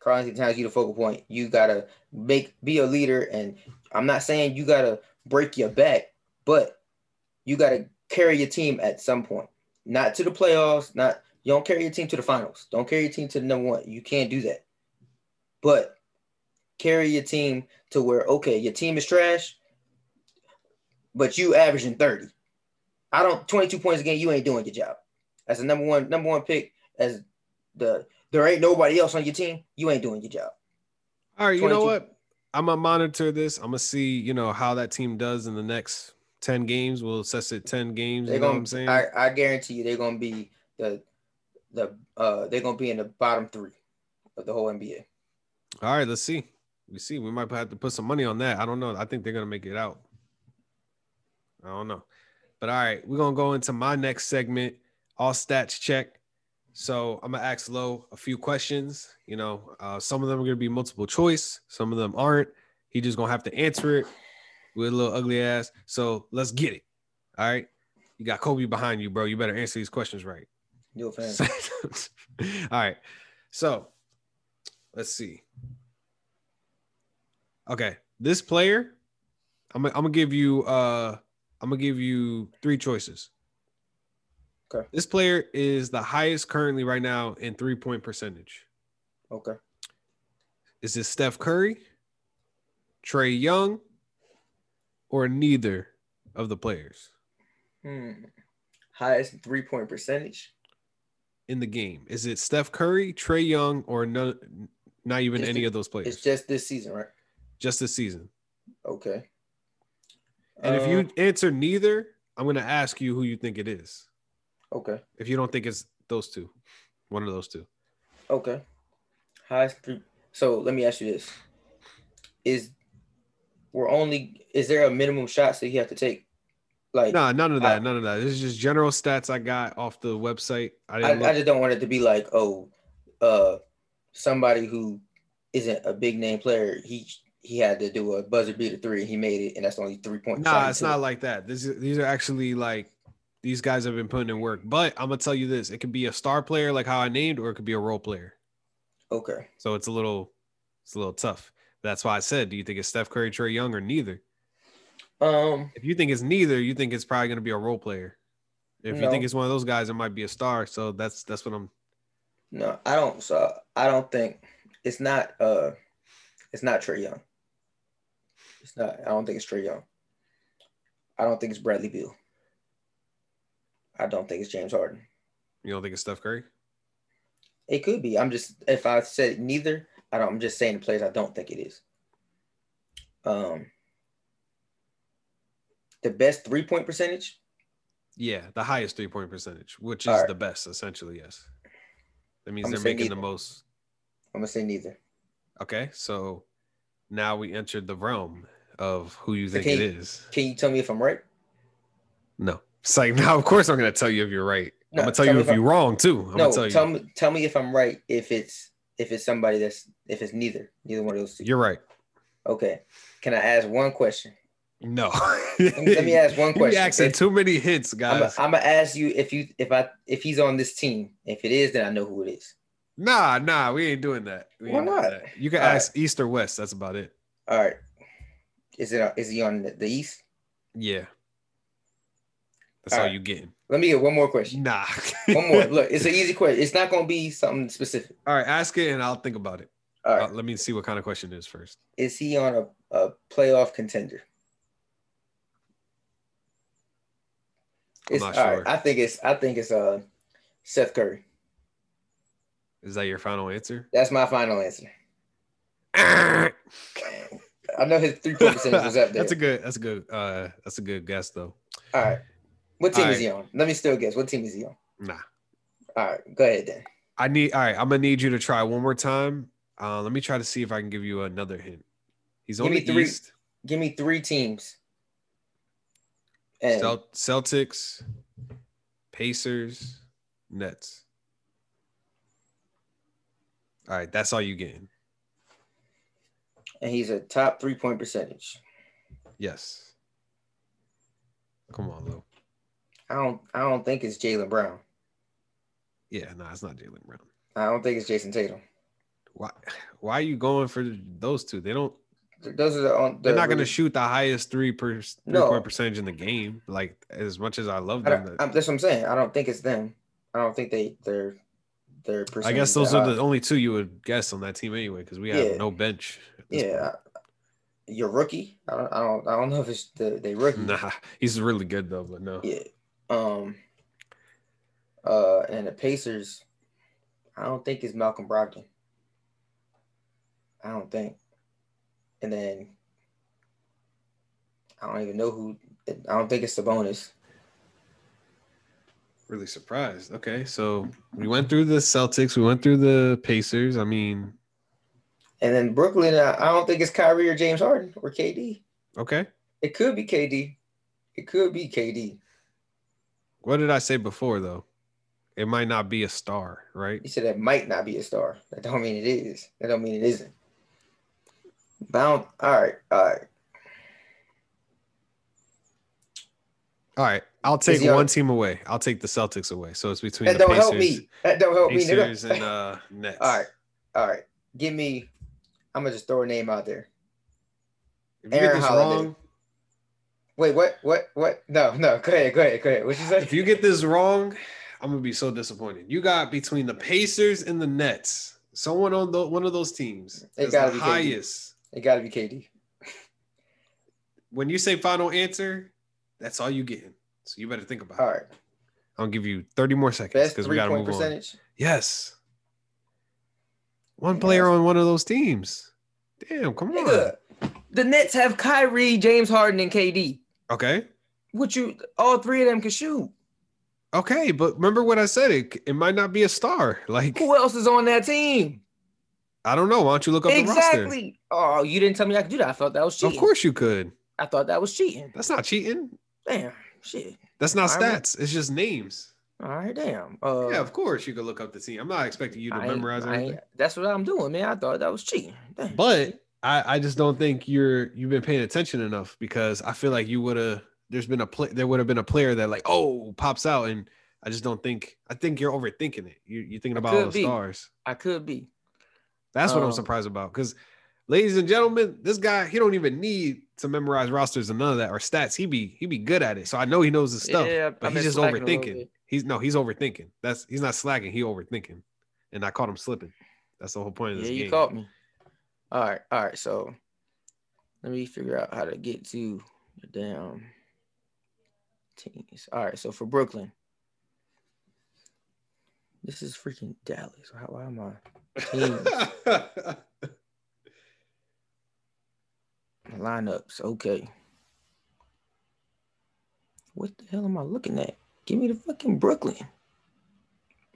Karl-Anthony Towns, you the focal point. You gotta make be a leader, and I'm not saying you gotta break your back, but you gotta carry your team at some point. Not to the playoffs, not you don't carry your team to the finals. Don't carry your team to the number one. You can't do that. But carry your team to where, okay, your team is trash, but you averaging 30. I don't 22 points a game, you ain't doing your job. As a number one, number one pick, as the there ain't nobody else on your team, you ain't doing your job. All right, you know what? I'm gonna monitor this. I'm gonna see, you know, how that team does in the next 10 games. We'll assess it 10 games. They're you know gonna, what I'm saying? I, I guarantee you they're gonna be the the uh they're gonna be in the bottom three of the whole NBA. All right, let's see. We see. We might have to put some money on that. I don't know. I think they're gonna make it out. I don't know. But all right, we're gonna go into my next segment, all stats check. So I'm gonna ask Lo a few questions. You know, uh, some of them are gonna be multiple choice, some of them aren't. He just gonna have to answer it with a little ugly ass. So let's get it. All right. You got Kobe behind you, bro. You better answer these questions right. You a fan. All right. So let's see. Okay. This player, I'm, I'm gonna give you uh I'm gonna give you three choices. Okay. This player is the highest currently right now in three point percentage. Okay. Is this Steph Curry, Trae Young, or neither of the players? Hmm. Highest three point percentage in the game? Is it Steph Curry, Trae Young, or no, not even any the, of those players? It's just this season, right? Just this season. Okay. And if you uh, answer neither, I'm going to ask you who you think it is. Okay. If you don't think it's those two, one of those two. Okay. Highest three. So let me ask you this: Is we're only is there a minimum shots that you have to take like no, none of that, I, none of that. This is just general stats I got off the website. I, I, I, just don't want it to be like, oh, uh, somebody who isn't a big name player, he he had to do a buzzer beater three and he made it, and that's only three points. Nah, it's not like that. This is, these are actually like these guys have been putting in work. But I'm gonna tell you this: it could be a star player like how I named, or it could be a role player. Okay. So it's a little, it's a little tough. That's why I said, do you think it's Steph Curry, Trae Young, or neither? Um, if you think it's neither, you think it's probably going to be a role player. If no. you think it's one of those guys, it might be a star. So that's that's what I'm. No, I don't. So I don't think it's not. Uh, it's not Trae Young. It's not. I don't think it's Trae Young. I don't think it's Bradley Beal. I don't think it's James Harden. You don't think it's Steph Curry? It could be. I'm just if I said neither, I don't. I'm just saying the players I don't think it is. Um, the best three point percentage? Yeah, the highest three point percentage, which is right. the best, essentially. Yes. That means they're making neither. the most. I'm gonna say neither. Okay, so now we entered the realm of who you think it you, is. Can you tell me if I'm right? No. It's like now, of course, I'm gonna tell you if you're right. No, I'm gonna tell you me if you're wrong too. I'm no, gonna tell you. tell me tell me if I'm right if it's if it's somebody that's if it's neither neither one of those two. You're right. Okay. Can I ask one question? No. Let me, let me ask one You question. asking If- too many hints, I'm gonna ask you if you if I if he's on this team. If it is, then I know who it is. Nah, nah, we ain't doing that. We Why not? that. You can All ask East or West. That's about it. All right. Is it is he on the, the East? Yeah. That's All all right. you getting. Let me get one more question. Nah. One more. Look, it's an easy question. It's not gonna be something specific. all right, ask it and I'll think about it. All right. Uh, let me see what kind of question it is first. Is he on a, a playoff contender? I'm It's, not all right, sure. I think it's I think it's uh Seth Curry. Is that your final answer? That's my final answer. I know his three point percentage was up there. that's a good. That's a good. Uh, that's a good guess though. all right. What team All is he on? Let me still guess. What team is he on? Nah. All right, go ahead then. I need. All right, I'm gonna need you to try one more time. Uh, let me try to see if I can give you another hint. He's Give on me the three. East. Give me three teams. Celtics, Pacers, Nets. All right, that's all you getting. and he's a top three point percentage. Yes. Come on, Lou. I don't I don't think it's Jaylen Brown. Yeah, no, it's not Jaylen Brown. I don't think it's Jayson Tatum. Why? Why are you going for those two? They don't. Those are the on. They're not going to shoot the highest three per three No. point percentage in the game. Like as much as I love I them, I'm, that's what I'm saying. I don't think it's them. I don't think they they're they're. I guess those are the only two you would guess on that team anyway, because we have Yeah. no bench. Yeah, your rookie. I don't. I don't. I don't know if it's the they rookie. Nah, he's really good though, but no. Yeah. Um. Uh, and the Pacers. I don't think it's Malcolm Brogdon. I don't think. And then. I don't even know who. I don't think it's Sabonis. Really surprised. Okay, so we went through the Celtics, we went through the Pacers. I mean, And then Brooklyn. I don't think it's Kyrie or James Harden or KD. okay. It could be KD. It could be KD. What did I say before though? It might not be a star, right? You said it might not be a star. That don't mean it is. That don't mean it isn't. Bound. All right. All right. All right, I'll take on- one team away. I'll take the Celtics away. So it's between That the don't Pacers, help me. That don't help me. Pacers nigga. and uh, Nets. All right. All right. Give me. I'm gonna just throw a name out there. If you get this Holiday. wrong, Wait. What? What? What? No. No. Go ahead. Go ahead. Go ahead. What you say? if you get this wrong, I'm gonna be so disappointed. You got between the Pacers and the Nets. Someone on the, one of those teams It is the highest. It got to be KD. When you say final answer, that's all you getting. So you better think about All it. right. I'll give you 30 more seconds because we gotta point move on. Yes. One player on one of those teams. Damn, come on. The Nets have Kyrie, James Harden, and KD. Okay. What you? All three of them can shoot. Okay, but remember what I said. It, it might not be a star. Like Who else is on that team? I don't know. Why don't you look up the roster? Exactly. Oh, you didn't tell me I could do that. I thought that was cheating. Of course you could. I thought that was cheating. That's not cheating. Damn. Shit. That's not All right. stats. It's just names. All right. Damn. Uh, yeah, of course you could look up the team. I'm not expecting you to I memorize everything. That's what I'm doing, man. I thought that was cheating. Damn. But I, I just don't think you're you've been paying attention enough because I feel like you would have there's been a play there would have been a player that like oh pops out and I just don't think I think you're overthinking it. You you're thinking about all the be. stars. I could be. That's what I'm Um, surprised about. Because, ladies and gentlemen, this guy he don't even need to memorize rosters and none of that or stats. He be he be good at it. So I know he knows his stuff. Yeah, but I've just slacking a little overthinking. He's no, he's overthinking. That's he's not slacking. He overthinking, and I caught him slipping. That's the whole point of this Yeah, this you caught me. All right. All right. So let me figure out how to get to the damn teams. All right. So for Brooklyn, this is freaking Dallas. Why, why am I teams? lineups? Okay. What the hell am I looking at? Give me the fucking Brooklyn.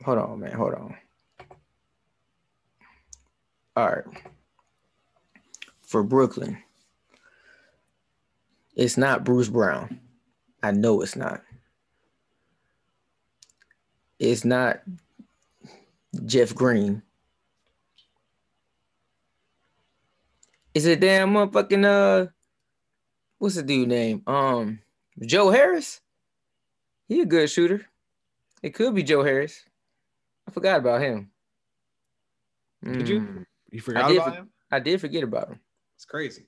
Hold on, man. Hold on. All right. For Brooklyn, it's not Bruce Brown. I know it's not. It's not Jeff Green. Is it damn motherfucking uh what's the dude name? Um Joe Harris? He a good shooter. It could be Joe Harris. I forgot about him. Did you? Mm, You forgot about for- him? I did forget about him. It's crazy.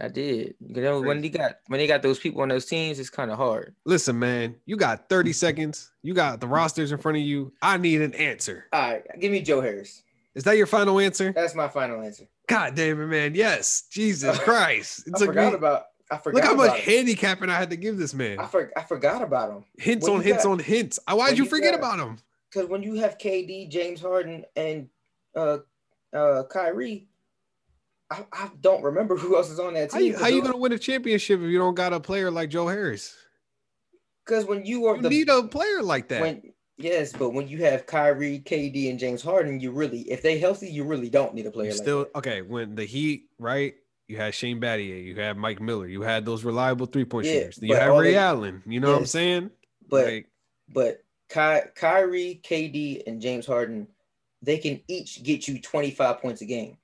I did. You know, when they got when they got those people on those teams, it's kind of hard. Listen, man, you got 30 seconds. You got the rosters in front of you. I need an answer. All right, give me Joe Harris. Is that your final answer? That's my final answer. God damn it, man. Yes. Jesus Christ. It I forgot about. I forgot. Look how much him. handicapping I had to give this man. I, for, I forgot about him. Hints when on hints got- on hints. Why'd you you forget got- about him? Because when you have KD, James Harden, and uh, uh, Kyrie, I, I don't remember who else is on that How team. you, how you gonna win a championship if you don't got a player like Joe Harris? Because when you are You the need a player like that. when yes, but when you have Kyrie, KD, and James Harden, you really, if they healthy, you really don't need a player like still that. okay when the Heat, right? You had Shane Battier, you had Mike Miller, you had those reliable three point Yeah, shooters. You had Ray they- Allen. You know what I'm saying? But Like, but Ky- Kyrie, KD, and James Harden, they can each get you 25 points a game.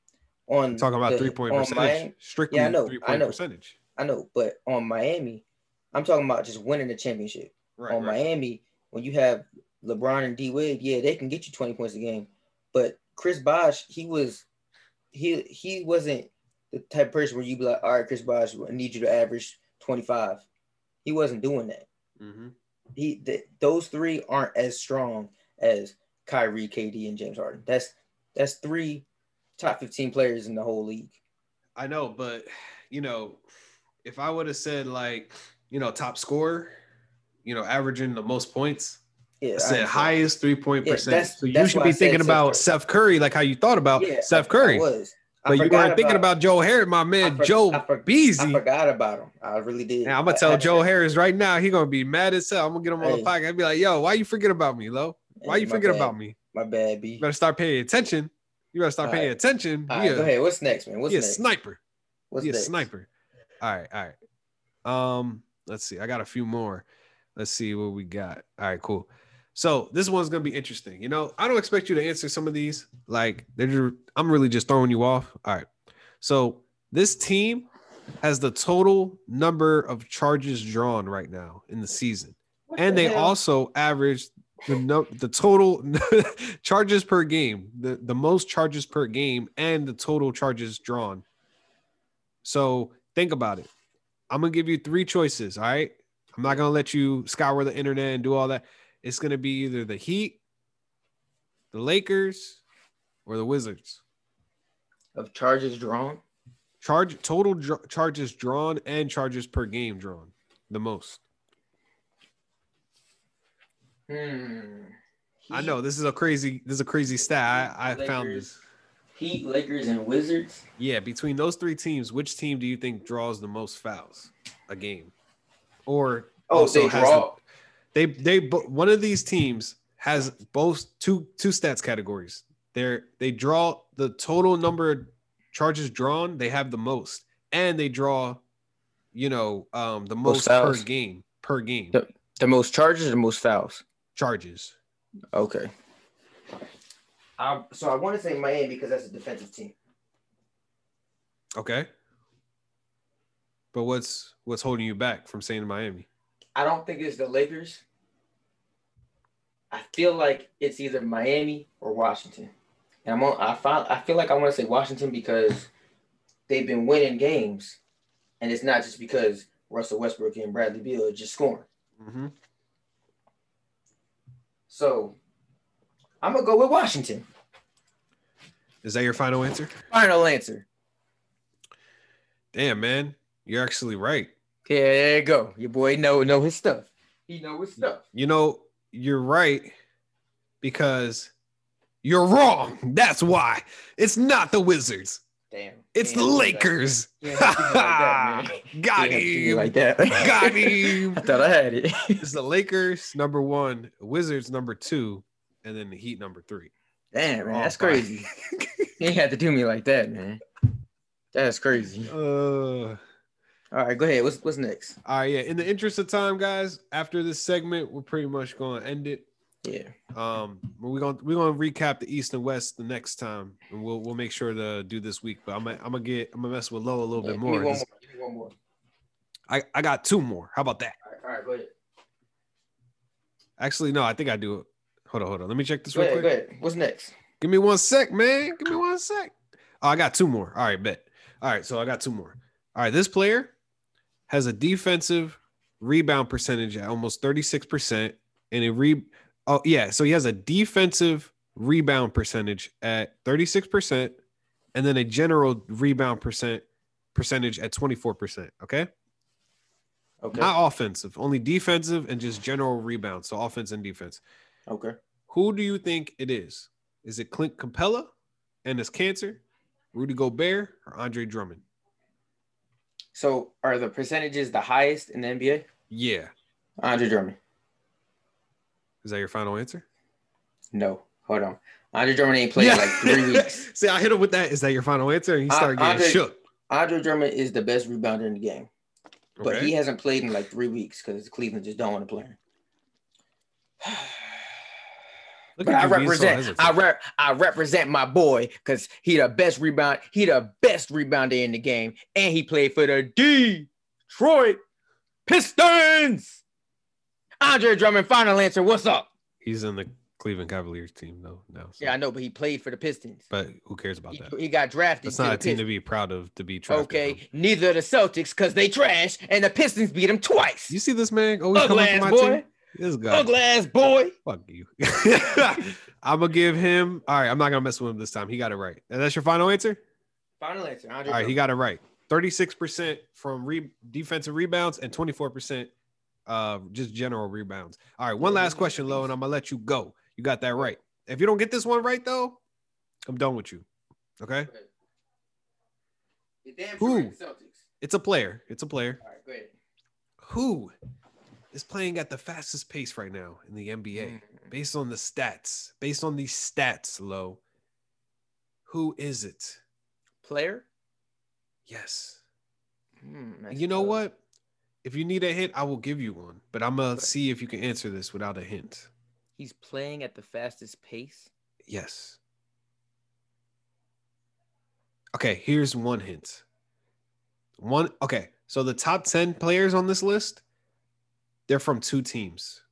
On talking about the- three point percentage, Miami- strictly Yeah, I know, three I point know. percentage. I know, but on Miami, I'm talking about just winning the championship. Right. on right. Miami, when you have LeBron and D Wade, yeah, they can get you 20 points a game. But Chris Bosh, he was he he wasn't the type of person where you'd be like, all right, Chris Bosh, I need you to average 25. He wasn't doing that. Mm-hmm. He th- those three aren't as strong as Kyrie, KD, and James Harden. That's that's three top 15 players in the whole league. I know, but you know, if I would have said like, you know, top scorer, you know, averaging the most points, Yeah, I I said understand. highest three point Yeah, that's- So you should be thinking Seth about Curry. Seth Curry, like how you thought about Yeah, Seth Curry. I was. I but you weren't thinking about Joe Harris, my man, for- Joe I for- I forgot about him. I really did. Now I'm gonna tell Joe Harris right now, he gonna be mad as hell. I'm gonna get him on the podcast. I'd be like, yo, why you forget about me, Lo? Why Hey, you forget bad. about me? My bad, B. You better start paying attention. You better start All paying right. attention. All He right, a- go ahead. What's next, man? What's he a next? sniper. What's He a next? sniper. All right, all right. Um, let's see. I got a few more. Let's see what we got. All right, cool. So this one's gonna be interesting. You know, I don't expect you to answer some of these. Like, they're just, I'm really just throwing you off. All right. So this team has the total number of charges drawn right now in the season, What and the they hell? also average the no, the total charges per game, the the most charges per game, and the total charges drawn. So think about it. I'm gonna give you three choices. All right. I'm not gonna let you scour the internet and do all that. It's gonna be either the Heat, the Lakers, or the Wizards. of charges drawn. Charge total dr- charges drawn and charges per game drawn, the most. Hmm. I know this is a crazy this is a crazy stat. I, I found this. Heat, Lakers, and Wizards. Yeah, between those three teams, which team do you think draws the most fouls a game? Or Oh, they has draw. They they bo- one of these teams has both two two stats categories. They're they draw the total number of charges drawn. They have the most, and they draw, you know, um, the most, Most per game per game Yep. the most charges or the most fouls? charges. Okay. I, so I want to say Miami because that's a defensive team. Okay, but what's what's holding you back from saying Miami? I don't think it's the Lakers. I feel like it's either Miami or Washington. And I'm on, I found I feel like I want to say Washington because they've been winning games, and it's not just because Russell Westbrook and Bradley Beal are just scoring. Mm-hmm. So I'm gonna go with Washington. Is that your final answer? Final answer. Damn, man, you're actually right. Yeah, there you go. Your boy know know his stuff. He know his stuff. You know, you're right because you're wrong. That's why. It's not the Wizards. Damn. It's the Lakers. Yeah, don't me like that. Got him. like that. Got him. I thought I had it. It's the Lakers number one, Wizards number two, and then the Heat number three. Damn, man, Oh, that's crazy. You had to do me like that, man. That's crazy. Uh, All right, go ahead. What's what's next? all right, yeah. In the interest of time, guys, after this segment, we're pretty much going to end it. Yeah. Um, we're gonna we're gonna recap the East and West the next time, and we'll we'll make sure to do this week. But I'm gonna, I'm gonna get I'm gonna mess with Low a little Yeah, bit give me more. one more. Give me one more. I I got two more. How about that? All right, all right, go ahead. Actually, no, I think I do. Hold on, hold on. Let me check this Go real ahead, quick. go ahead. What's next? Give me one sec, man. Give me one sec. Oh, I got two more. All right, bet. All right, so I got two more. All right, this player has a defensive rebound percentage at almost 36% and a re Oh, yeah, so he has a defensive rebound percentage at 36% and then a general rebound percent percentage at 24%, okay? Okay. Not offensive, only defensive and just general rebound, so offense and defense. Okay. Who do you think it is? Is it Clint Capela and his cancer, Rudy Gobert, or Andre Drummond? So are the percentages the highest in the NBA? Yeah. Andre Drummond. Is that your final answer? No. Hold on. Andre Drummond ain't played in like three weeks. See, I hit him with that. Is that your final answer? And he Uh, started getting Andre- shook. Andre Drummond is the best rebounder in the game, but Okay. he hasn't played in like three weeks because Cleveland just don't want to play him. Look But I you being so represent. I rep, I represent my boy because he the best rebound, he the best rebounder in the game, and he played for the Detroit Pistons. Andre Drummond, final answer. What's up? He's in the Cleveland Cavaliers team, though. Now, so- Yeah, I know, but he played for the Pistons. but who cares about He, that? he got drafted. To not a team to be proud of. To be drafted. Okay, from. neither the Celtics because they trash, and the Pistons beat him twice. You see this man always Ugly coming ass my boy, team. This guy. ugly ass boy. Fuck you. I'm gonna give him. All right, I'm not gonna mess with him this time. He got it right. And that's your final answer. Final answer. Andre All right, he got it right. 36% from re- defensive rebounds and 24% uh just general rebounds. All right, one last question, Lo, beast. and I'm gonna let you go. You got that right. If you don't get this one right though, I'm done with you. Okay? Who? it's. It's a player. It's a player. All right, go ahead. Who is playing at the fastest pace right now in the NBA? Mm. Based on the stats, based on these stats, low. Who is it? Player. Yes. That's You know what? If you need a hint, I will give you one, but I'm gonna see if you can answer this without a hint. He's playing at the fastest pace. Yes. Okay, here's one hint. One okay, so the top 10 players on this list, they're from two teams.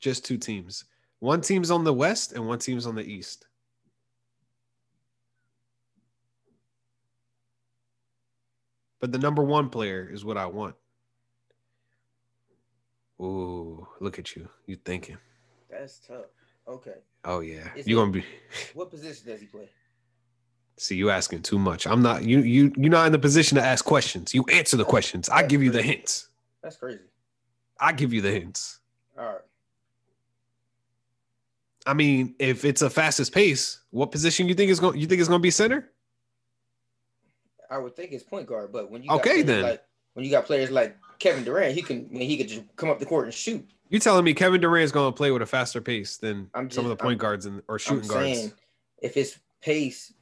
Just two teams. One team's on the west and one team's on the east. But the number one player is what I want. Ooh, look at you. You thinking. That's tough. Okay. Oh yeah. You're gonna be What position does he play? See, you asking too much. I'm not you you you're not in the position to ask questions. You answer the questions. I That's give you the hints. That's crazy. I give you the hints. All right. I mean, if it's a fastest pace, what position you think is going you think is going to be center? I would think it's point guard, but when you Okay, then. like when you got players like Kevin Durant, he can when he could just come up the court and shoot. You telling me Kevin Durant is going to play with a faster pace than I'm some of the point I'm- guards and or I'm shooting guards? saying if it's pace,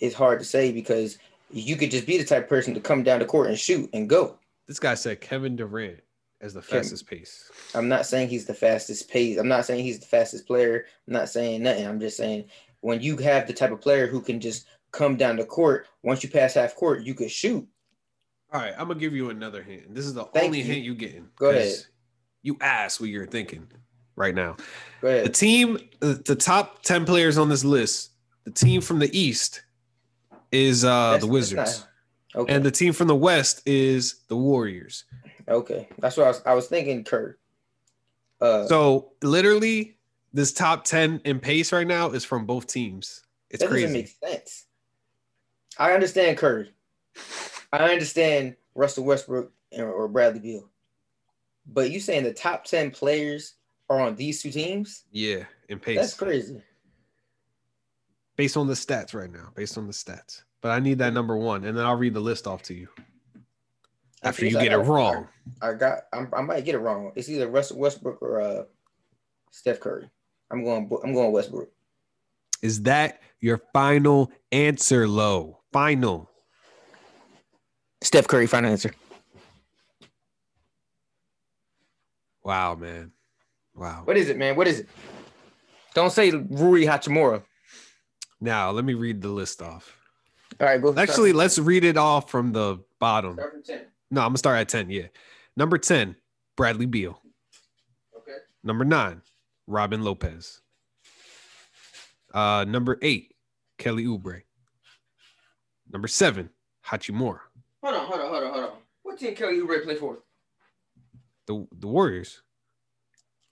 it's hard to say because you could just be the type of person to come down the court and shoot and go. This guy said Kevin Durant as the fastest pace. I'm not saying he's the fastest pace. I'm not saying he's the fastest player. I'm not saying nothing. I'm just saying when you have the type of player who can just come down the court, once you pass half court, you could shoot. All right, I'm gonna give you another hint. This is the Thank only you. hint you're getting. Go ahead. You asked what you're thinking right now. Go The team, the, top 10 players on this list, the team from the East is uh That's- the Wizards. Okay. And the team from the West is the Warriors. okay. That's what I was I was thinking Kurt. Uh So literally, this top 10 in pace right now is from both teams. It's that doesn't crazy. make sense. I understand Curry. I understand Russell Westbrook and- or Bradley Beal. But you saying the top 10 players are on these two teams? yeah, in pace. That's crazy. Based on the stats right now, based on the stats. But I need that number one, and then I'll read the list off to you after you I get it got- wrong. I got I'm, I might get it wrong. It's either Russell Westbrook or uh Steph Curry. I'm going I'm going Westbrook. Is that your final answer, Low? Final. Steph Curry, final answer. Wow, man. Wow. What is it, man? What is it? Don't say Rui Hachimura. Now let me read the list off. All right, go. Actually, let's read it off from the bottom. start from ten. No, I'm gonna start at 10. Yeah. Number 10, Bradley Beal. Okay. Number nine, Robin Lopez. Uh, number eight, Kelly Oubre. Number seven, Hachimura. Hold on, hold on, hold on, hold on. What team Kelly Oubre play for? The the Warriors.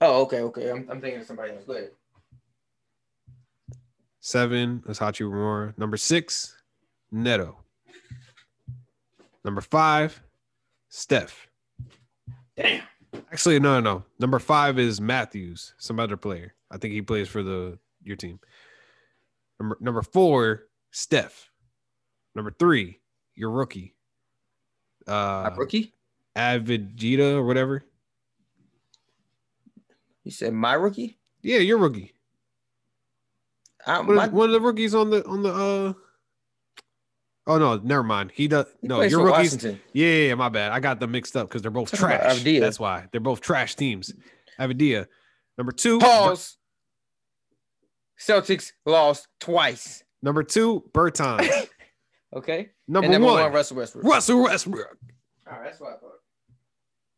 Oh, okay, okay. I'm, I'm thinking of somebody else. Go ahead. Seven is Hachimura. Number six, Neto. Number five, Steph. Damn. Actually, no, no, no. Number five is Matthews, some other player. I think he plays for the your team. Number number four, Steph. Number three, your rookie. Uh My rookie? Avijita or whatever. You said my rookie? Yeah, your rookie. I, One my, of, one of the rookies on the on the uh Oh no, never mind. He does he no plays your for rookies. Washington. Yeah, yeah, yeah, my bad. I got them mixed up because they're both Talking trash. That's why they're both trash teams. Avadia. Number two, Pause. Celtics lost twice. number two, Burton. Okay. Number, and number one, one, Russell Westbrook. Russell Westbrook. All right, that's what I thought.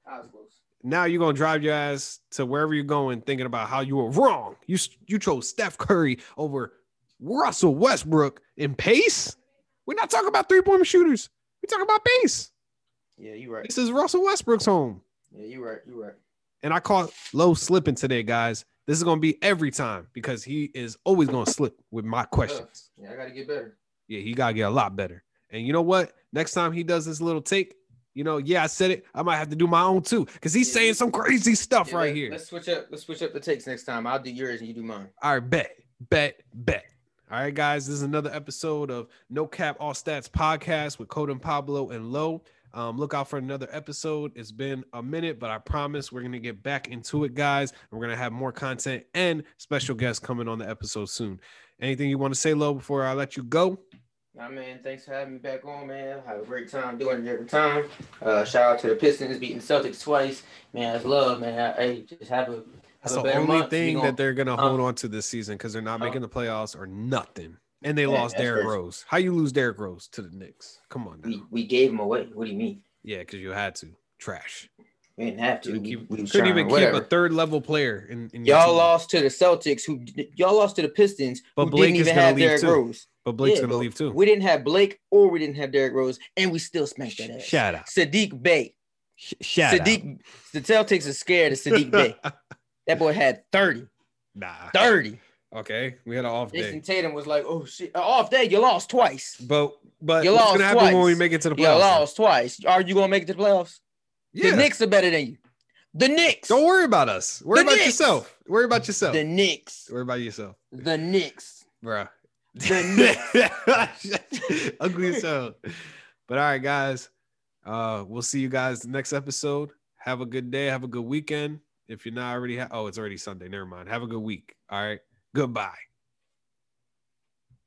I was close. Now you're gonna drive your ass to wherever you're going, thinking about how you were wrong. You you chose Steph Curry over Russell Westbrook in pace. We're not talking about three point shooters. We're talking about base. Yeah, you're right. This is Russell Westbrook's home. Yeah, you're right. You're right. And I caught low slipping today, guys. This is gonna be every time because he is always gonna slip with my questions. Yeah, I got to get better. Yeah, he gotta get a lot better. And you know what? Next time he does this little take, you know, yeah, I said it. I might have to do my own too, because he's Yeah. saying some crazy stuff Yeah, right let- here. Let's switch up. Let's switch up the takes next time. I'll do yours and you do mine. All right, bet, bet, bet. All right, guys, this is another episode of No Cap All Stats podcast with Coding Pablo and Low. Um, look out for another episode. It's been a minute, but I promise we're gonna get back into it, guys. We're gonna have more content and special guests coming on the episode soon. Anything you want to say, Low, before I let you go? Nah, man, thanks for having me back on, man. Have a great time doing it every time. Uh, shout out to the Pistons beating Celtics twice. Man, that's love, man. Hey, just have a, That's a the only month. Thing gonna- that they're gonna uh, hold on to this season because they're not uh, making the playoffs or nothing. And they Yeah, lost that's Derrick crazy. Rose. How you lose Derrick Rose to the Knicks? Come on now. we, we gave him away. What do you mean? Yeah, because you had to. Trash. We didn't have to. We, keep, we was couldn't even whatever. keep a third level player in, in Y'all lost to the Celtics, who y'all lost to the Pistons, But who Blake didn't is even gonna have leave Derrick too. Rose. But Blake's Yeah, gonna leave too. We didn't have Blake or we didn't have Derrick Rose, and we still smacked that ass. Shout out. Saddiq Bey. Sh- shout Saddiq. The Celtics are scared of Saddiq Bey. out. That boy had 30. nah. 30. Okay, we had an off Jayson day. Tatum was like, oh shit. Uh, off day, you lost twice. But but You what's lost gonna happen when we make it to the playoffs? You playoffs? lost twice. Are you gonna make it to the playoffs? Yeah. The Knicks are better than you. The Knicks. Don't worry about us. Worry The about Knicks. yourself. Worry about yourself. The Knicks. worry about yourself, The Knicks. bruh. The Knicks. Ugly as hell. But all right, guys. Uh, we'll see you guys next episode. Have a good day. Have a good weekend. If you're not already, ha- oh, it's already Sunday. Never mind. Have a good week. All right. Goodbye.